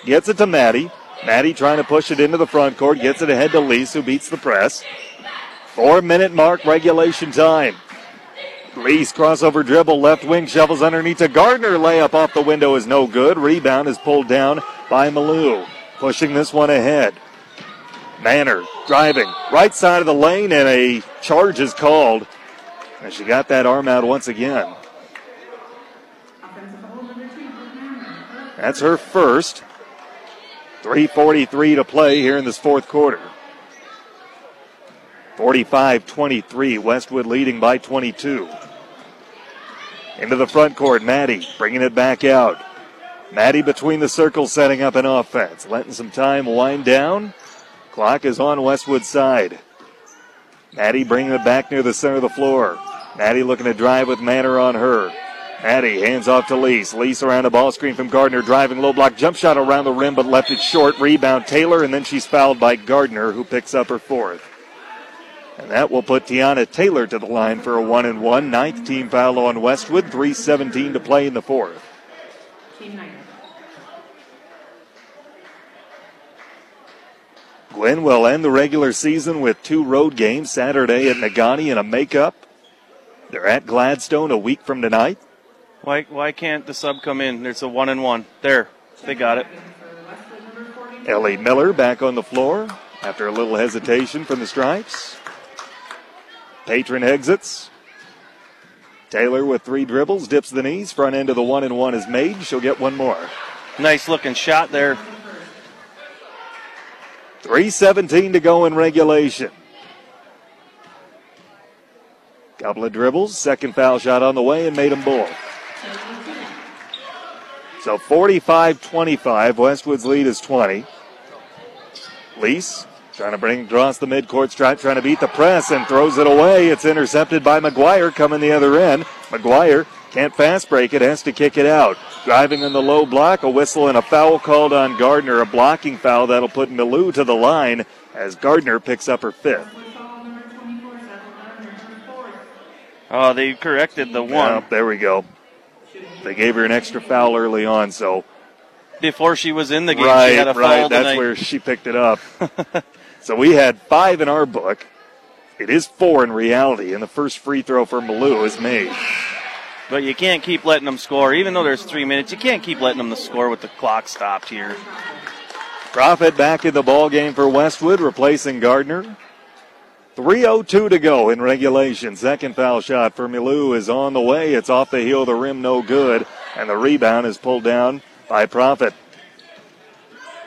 Gets it to Maddie. Maddie trying to push it into the front court. Gets it ahead to Lease, who beats the press. Four minute mark, regulation time. Lease crossover dribble, left wing shovels underneath to Gardner. Layup off the window is no good. Rebound is pulled down by Malou. Pushing this one ahead. Manor driving right side of the lane, and a charge is called. And she got that arm out once again. That's her first. 3.43 to play here in this fourth quarter. 45 23. Westwood leading by 22. Into the front court, Maddie bringing it back out. Maddie between the circles setting up an offense. Letting some time wind down. Clock is on Westwood's side. Maddie bringing it back near the center of the floor. Maddie looking to drive with Manor on her. Maddie hands off to Lease. Lease around a ball screen from Gardner, driving low block jump shot around the rim, but left it short. Rebound Taylor, and then she's fouled by Gardner, who picks up her fourth. And that will put Tiana Taylor to the line for a one and one. Ninth team foul on Westwood. 3.17 to play in the fourth. Gwinn will end the regular season with two road games Saturday at Negaunee and a makeup. They're at Gladstone a week from tonight. Why why can't the sub come in? There's a one and one. There. They got it. Ellie Miller back on the floor after a little hesitation from the Stripes. Patron exits. Taylor with three dribbles, dips the knees. Front end of the one and one is made. She'll get one more. Nice looking shot there. 3.17 to go in regulation. Couple of dribbles, second foul shot on the way, and made them both. So 45 25. Westwood's lead is 20. Lease trying to bring across the midcourt stripe, trying to beat the press and throws it away. It's intercepted by McGuire coming the other end. McGuire can't fast break it, has to kick it out. Driving in the low block, a whistle and a foul called on Gardner, a blocking foul that'll put Milou to the line as Gardner picks up her fifth. Oh, they corrected the one. Yeah, there we go. They gave her an extra foul early on, so Before she was in the game, right, she had a foul right. That's tonight. where she picked it up. so we had five in our book. It is four in reality, and the first free throw for Malou is made. But you can't keep letting them score. Even though there's three minutes, you can't keep letting them score with the clock stopped here. Profit back in the ball game for Westwood, replacing Gardner. 3.02 to go in regulation. Second foul shot for Milou is on the way. It's off the heel of the rim, no good. And the rebound is pulled down by Profit.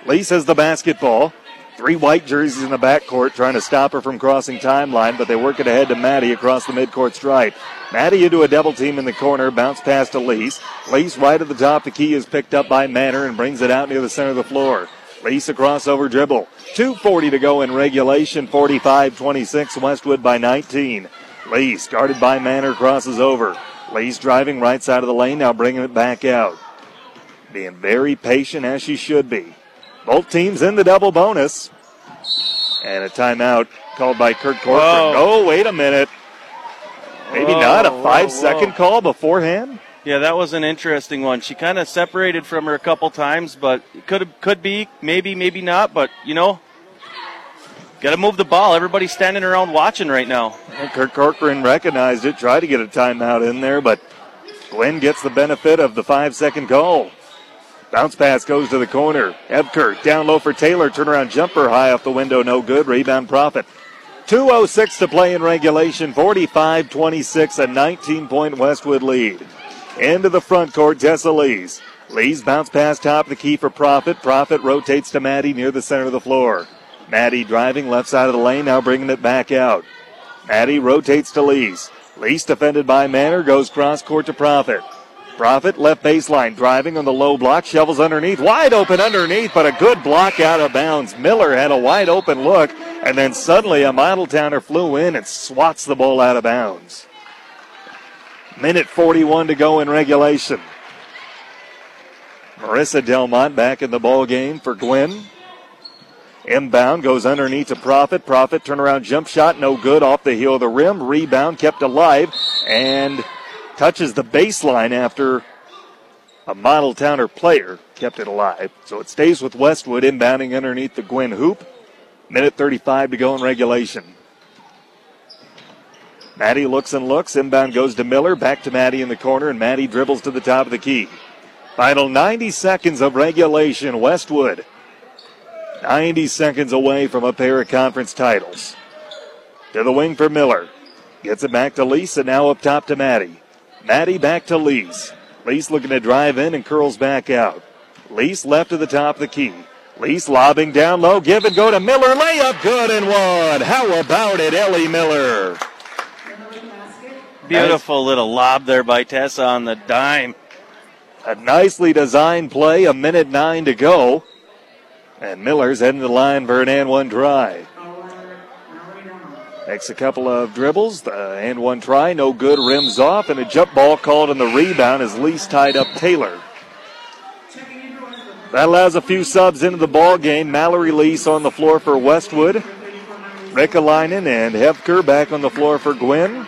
Lease has the basketball. Three white jerseys in the backcourt trying to stop her from crossing timeline, but they work it ahead to Maddie across the midcourt stripe. Maddie into a double team in the corner, bounce pass to Lease. Lease right at the top. The key is picked up by Manor and brings it out near the center of the floor. Lease a crossover dribble. 2.40 to go in regulation. 45 26. Westwood by 19. Lease, guarded by Manor, crosses over. Lease driving right side of the lane, now bringing it back out. Being very patient as she should be. Both teams in the double bonus. And a timeout called by Kurt Corcoran. Whoa. Oh, wait a minute. Maybe Whoa, not a whoa, five whoa. second call beforehand. Yeah, that was an interesting one. She kind of separated from her a couple times, but could could be, maybe, maybe not. But you know, got to move the ball. Everybody's standing around watching right now. And Kurt Corcoran recognized it, tried to get a timeout in there, but Glenn gets the benefit of the five second call. Bounce pass goes to the corner. Evkert down low for Taylor. Turnaround jumper high off the window, no good. Rebound profit. 2.06 to play in regulation. 45 26, a 19 point Westwood lead. Into the front court, Tessa Lease. Lease bounce pass top of the key for Profit. Profit rotates to Maddie near the center of the floor. Maddie driving left side of the lane, now bringing it back out. Maddie rotates to Lease. Lease defended by Manor, goes cross court to Profit. Profit left baseline, driving on the low block, shovels underneath, wide open underneath, but a good block out of bounds. Miller had a wide open look, and then suddenly a model towner flew in and swats the ball out of bounds. Minute 41 to go in regulation. Marissa Delmont back in the ball game for Gwinn. Inbound goes underneath to Profit. Profit turnaround jump shot, no good off the heel of the rim. Rebound kept alive and touches the baseline after a model towner player kept it alive. So it stays with Westwood inbounding underneath the Gwinn hoop. Minute 35 to go in regulation. Maddie looks and looks. Inbound goes to Miller. Back to Maddie in the corner, and Maddie dribbles to the top of the key. Final 90 seconds of regulation. Westwood 90 seconds away from a pair of conference titles. To the wing for Miller. Gets it back to Lisa. Now up top to Maddie. Maddie back to Lease. Lease looking to drive in and curls back out. Lease left to the top of the key. Lease lobbing down low. Give and go to Miller. Layup good and one. How about it, Ellie Miller? Beautiful little lob there by Tessa on the dime. A nicely designed play. A minute nine to go. And Miller's heading the line for an and one try. Makes a couple of dribbles, the and one try, no good, rims off, and a jump ball called on the rebound as Lease tied up Taylor. That allows a few subs into the ball game. Mallory Lease on the floor for Westwood. Rickalainen and Hefker back on the floor for Gwinn.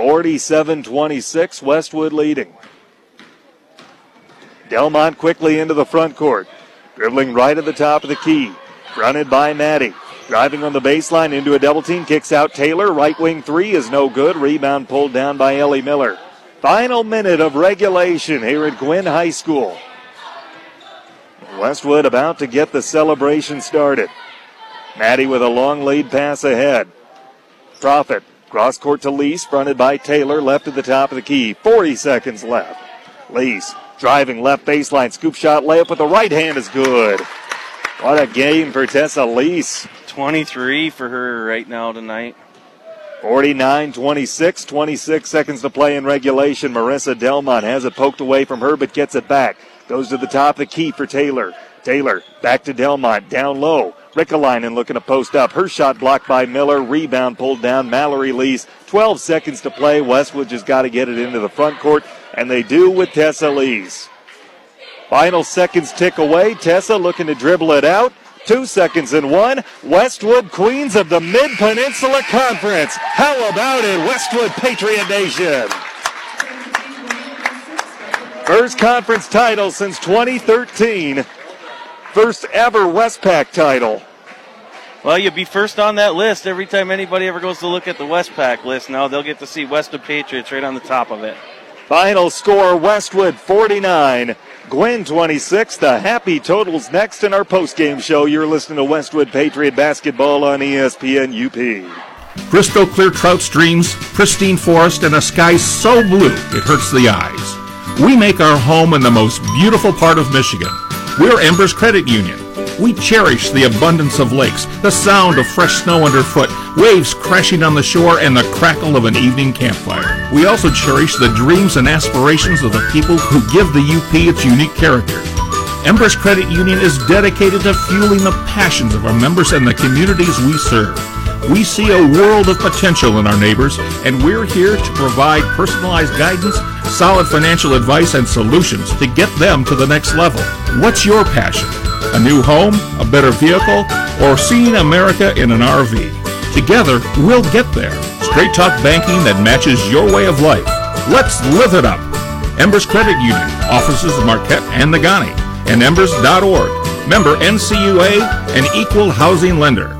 47-26, Westwood leading. Delmont quickly into the front court. Dribbling right at the top of the key. Fronted by Maddie. Driving on the baseline into a double team. Kicks out Taylor. Right wing three is no good. Rebound pulled down by Ellie Miller. Final minute of regulation here at Gwinn High School. Westwood about to get the celebration started. Maddie with a long lead pass ahead. Profit. Cross court to Lease. Fronted by Taylor. Left at the top of the key. 40 seconds left. Lease driving left baseline. Scoop shot layup with the right hand is good. What a game for Tessa Lease. 23 for her right now tonight. 49 26, 26 seconds to play in regulation. Marissa Delmont has it poked away from her but gets it back. Goes to the top of the key for Taylor. Taylor back to Delmont, down low. Rickalainen looking to post up. Her shot blocked by Miller. Rebound pulled down. Mallory Lease. 12 seconds to play. Westwood just got to get it into the front court, and they do with Tessa Lease. Final seconds tick away. Tessa looking to dribble it out. Two seconds and one. Westwood Queens of the Mid Peninsula Conference. How about it, Westwood Patriot Nation? First conference title since 2013. First ever Westpac title. Well, you'll be first on that list every time anybody ever goes to look at the Westpac list. Now they'll get to see Westwood Patriots right on the top of it. Final score Westwood 49, Gwinn 26. The happy totals next in our postgame show. You're listening to Westwood Patriot basketball on ESPN UP. Crystal clear trout streams, pristine forest, and a sky so blue it hurts the eyes. We make our home in the most beautiful part of Michigan. We're Embers Credit Union. We cherish the abundance of lakes, the sound of fresh snow underfoot, waves crashing on the shore, and the crackle of an evening campfire. We also cherish the dreams and aspirations of the people who give the UP its unique character. Embers Credit Union is dedicated to fueling the passions of our members and the communities we serve. We see a world of potential in our neighbors, and we're here to provide personalized guidance, solid financial advice, and solutions to get them to the next level. What's your passion? A new home, a better vehicle, or seeing America in an RV? Together, we'll get there. Straight talk banking that matches your way of life. Let's live it up. Embers Credit Union, offices of Marquette and Negaunee, and embers.org. Member NCUA, an equal housing lender.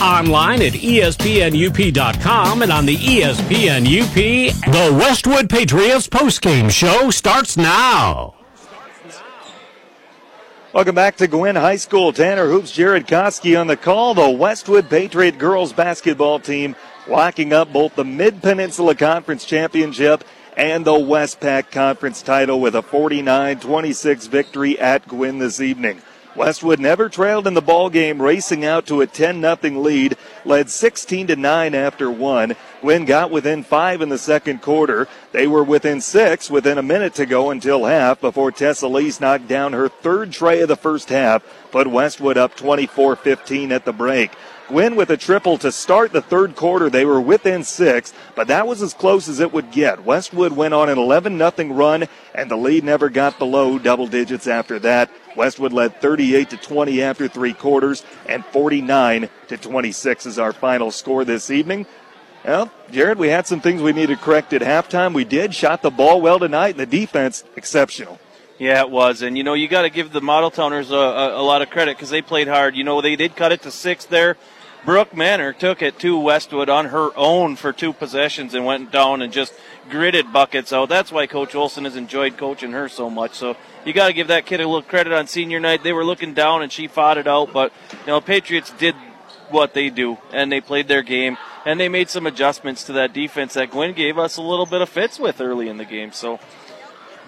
Online at ESPNUP.com and on the E ESPN UP. The Westwood Patriots postgame show starts now. Welcome back to Gwinn High School. Tanner Hoops, Jared Koski on the call. The Westwood Patriot girls basketball team locking up both the Mid Peninsula Conference Championship and the Westpac Conference title with a 49 26 victory at Gwinn this evening. Westwood never trailed in the ball game, racing out to a 10 0 lead, led 16 to 9 after one. Gwinn got within five in the second quarter. They were within six within a minute to go until half before Tessa Lease knocked down her third tray of the first half, put Westwood up 24-15 at the break. Gwinn with a triple to start the third quarter. They were within six, but that was as close as it would get. Westwood went on an 11 0 run, and the lead never got below double digits after that. Westwood led 38 to 20 after three quarters, and 49 to 26 is our final score this evening. Well, Jared, we had some things we needed to correct at halftime. We did. Shot the ball well tonight, and the defense exceptional. Yeah, it was, and you know you got to give the Model Towners a, a, a lot of credit because they played hard. You know they did cut it to six there. Brooke Manor took it to Westwood on her own for two possessions and went down and just gritted buckets out. That's why Coach Olson has enjoyed coaching her so much. So you got to give that kid a little credit on senior night. They were looking down and she fought it out, but you know Patriots did what they do and they played their game and they made some adjustments to that defense that Gwinn gave us a little bit of fits with early in the game. So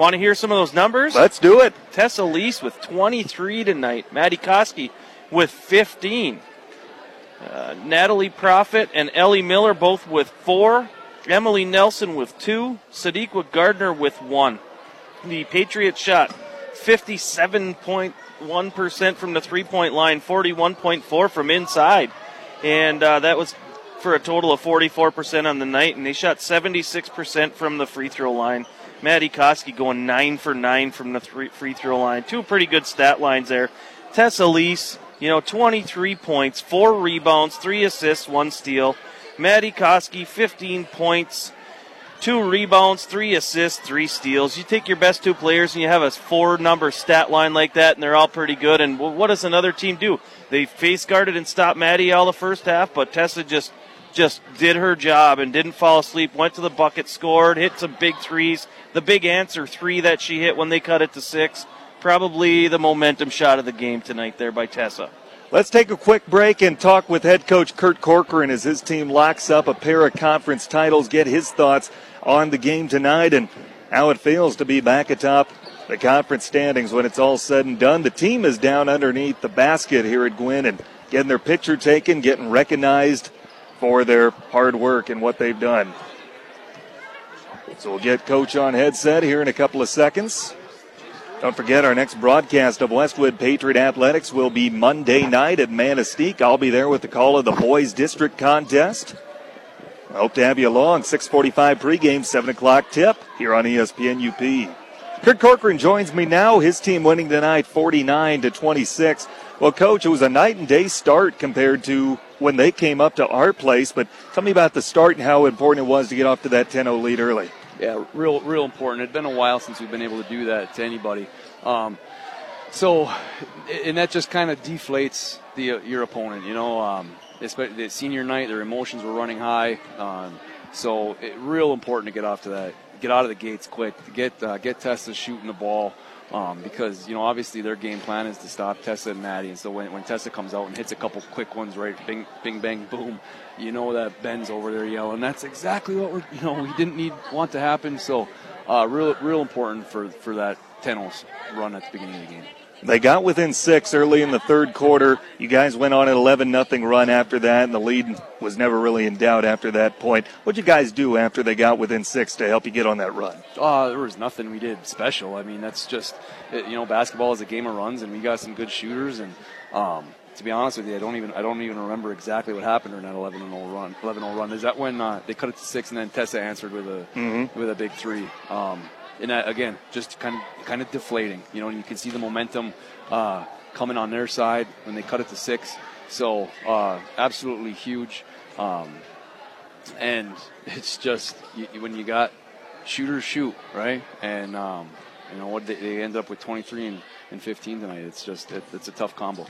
Want to hear some of those numbers? Let's do it. Tessa Lease with 23 tonight. Maddie Koski with 15. Uh, Natalie Profit and Ellie Miller both with four. Emily Nelson with two. Sadiqa Gardner with one. The Patriots shot 57.1% from the three point line, 41.4 from inside. And uh, that was for a total of 44% on the night. And they shot 76% from the free throw line. Maddie Koski going nine for nine from the three free throw line. Two pretty good stat lines there. Tessa Lease, you know, 23 points, four rebounds, three assists, one steal. Maddie Koski, 15 points, two rebounds, three assists, three steals. You take your best two players and you have a four number stat line like that, and they're all pretty good. And what does another team do? They face guarded and stopped Maddie all the first half, but Tessa just just did her job and didn't fall asleep. Went to the bucket, scored, hit some big threes. The big answer three that she hit when they cut it to six. Probably the momentum shot of the game tonight there by Tessa. Let's take a quick break and talk with head coach Kurt Corcoran as his team locks up a pair of conference titles. Get his thoughts on the game tonight and how it feels to be back atop the conference standings when it's all said and done. The team is down underneath the basket here at Gwinn and getting their picture taken, getting recognized for their hard work and what they've done. So we'll get coach on headset here in a couple of seconds. Don't forget, our next broadcast of Westwood Patriot Athletics will be Monday night at Manistique. I'll be there with the call of the boys district contest. I hope to have you along. 6:45 pregame, 7 o'clock tip here on ESPN UP. Kurt Corcoran joins me now. His team winning tonight, 49 to 26. Well, coach, it was a night and day start compared to when they came up to our place. But tell me about the start and how important it was to get off to that 10-0 lead early. Yeah, real, real important. It's been a while since we've been able to do that to anybody. Um, so, and that just kind of deflates the uh, your opponent. You know, um, especially the senior night, their emotions were running high. Um, so, it, real important to get off to that, get out of the gates quick, get uh, get Tessa shooting the ball. Um, because you know obviously their game plan is to stop Tessa and Maddie, and so when, when Tessa comes out and hits a couple quick ones, right, bing, bing, bang, boom, you know that Ben's over there yelling. That's exactly what we're you know we didn't need want to happen. So, uh, real real important for for that 10 run at the beginning of the game. They got within six early in the third quarter. You guys went on an 11 nothing run after that, and the lead was never really in doubt after that point. What'd you guys do after they got within six to help you get on that run? Uh, there was nothing we did special. I mean, that's just, you know, basketball is a game of runs, and we got some good shooters. And um, to be honest with you, I don't even I don't even remember exactly what happened during that 11 0 run. 11 0 run is that when uh, they cut it to six, and then Tessa answered with a mm-hmm. with a big three. Um, and uh, again, just kind of kind of deflating. You know, and you can see the momentum uh, coming on their side when they cut it to six. So uh, absolutely huge. Um, and it's just you, when you got shooters shoot right, and um, you know what they, they, end up with 23 and, and 15 tonight. It's just it, it's a tough combo.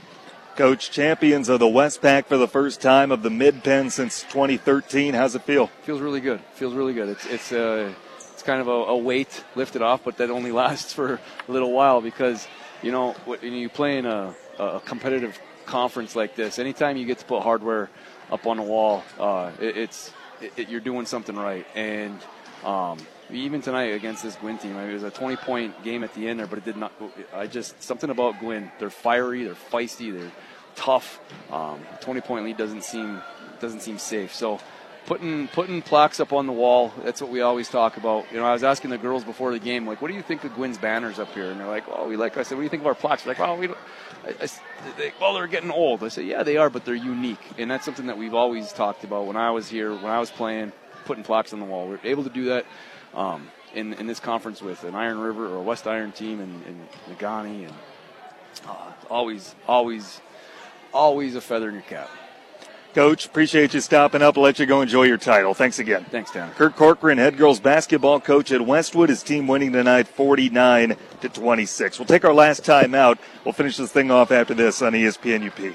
Coach, champions of the Westpac for the first time of the Mid Pen since 2013. How's it feel? Feels really good. Feels really good. It's it's uh, it's kind of a, a weight lifted off, but that only lasts for a little while because you know when you play in a, a competitive conference like this, anytime you get to put hardware up on the wall, uh, it, it's it, you're doing something right. And um, even tonight against this Gwinn team, I mean, it was a 20 point game at the end there, but it did not. I just something about Gwinn. They're fiery, they're feisty, they're tough. Um, 20 point lead doesn't seem doesn't seem safe. So putting putting plaques up on the wall. That's what we always talk about. You know, I was asking the girls before the game, like, what do you think of Gwinn's banners up here? And they're like, oh, we like. I said, what do you think of our plaques? They're like, well, we don't. I, I, they, well, they're getting old. I said, yeah, they are, but they're unique, and that's something that we've always talked about. When I was here, when I was playing, putting plaques on the wall, we are able to do that. Um, in, in this conference with an Iron River or a West Iron team and, and Negaunee and uh, always, always, always a feather in your cap. Coach, appreciate you stopping up. I'll let you go enjoy your title. Thanks again. Thanks, Dan. Kurt Corcoran, head girls basketball coach at Westwood. His team winning tonight 49 to 26. We'll take our last time out. We'll finish this thing off after this on ESPN UP.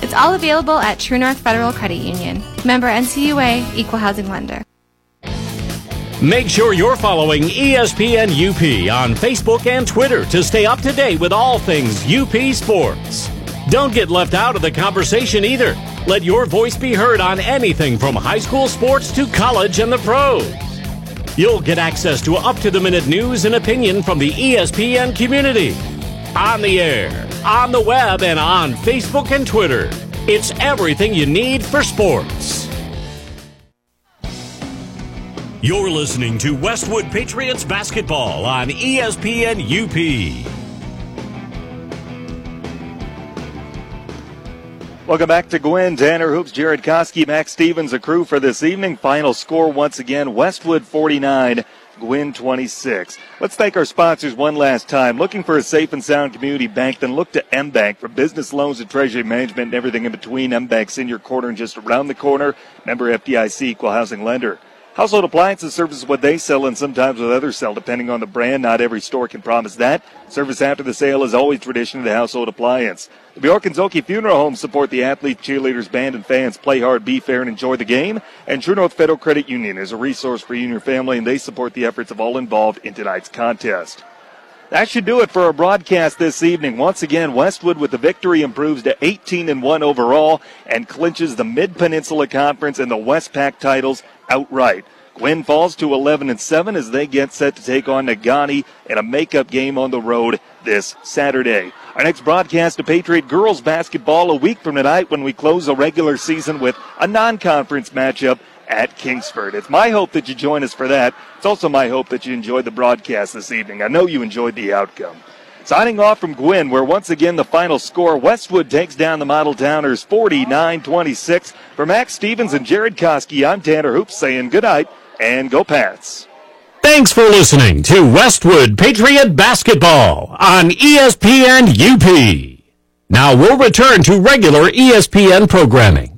It's all available at True North Federal Credit Union. Member NCUA, Equal Housing Lender. Make sure you're following ESPN UP on Facebook and Twitter to stay up to date with all things UP sports. Don't get left out of the conversation either. Let your voice be heard on anything from high school sports to college and the pros. You'll get access to up to the minute news and opinion from the ESPN community. On the air, on the web, and on Facebook and Twitter. It's everything you need for sports. You're listening to Westwood Patriots basketball on ESPN UP. Welcome back to Gwinn. Tanner Hoops, Jared Koski, Max Stevens, a crew for this evening. Final score once again Westwood 49, Gwinn 26. Let's thank our sponsors one last time. Looking for a safe and sound community bank? Then look to M Bank for business loans and treasury management and everything in between. M Bank's in your corner and just around the corner. Member FDIC, equal housing lender. Household appliances service what they sell and sometimes what others sell, depending on the brand. Not every store can promise that. Service after the sale is always tradition of the household appliance. The Bjork and Zhulkie Funeral Home support the athletes, cheerleaders, band, and fans. Play hard, be fair, and enjoy the game. And True North Federal Credit Union is a resource for you and your family, and they support the efforts of all involved in tonight's contest. That should do it for our broadcast this evening. Once again, Westwood with the victory improves to 18 and 1 overall and clinches the Mid Peninsula Conference and the Westpac titles outright. Gwinn falls to 11 and 7 as they get set to take on Negaunee in a makeup game on the road this Saturday. Our next broadcast of Patriot girls basketball a week from tonight when we close a regular season with a non-conference matchup at Kingsford. It's my hope that you join us for that. It's also my hope that you enjoyed the broadcast this evening. I know you enjoyed the outcome. Signing off from Gwinn, where once again the final score Westwood takes down the Model Towners 49 26. For Max Stevens and Jared Koski, I'm Tanner Hoops saying good night and go Pats. Thanks for listening to Westwood Patriot Basketball on ESPN UP. Now we'll return to regular ESPN programming.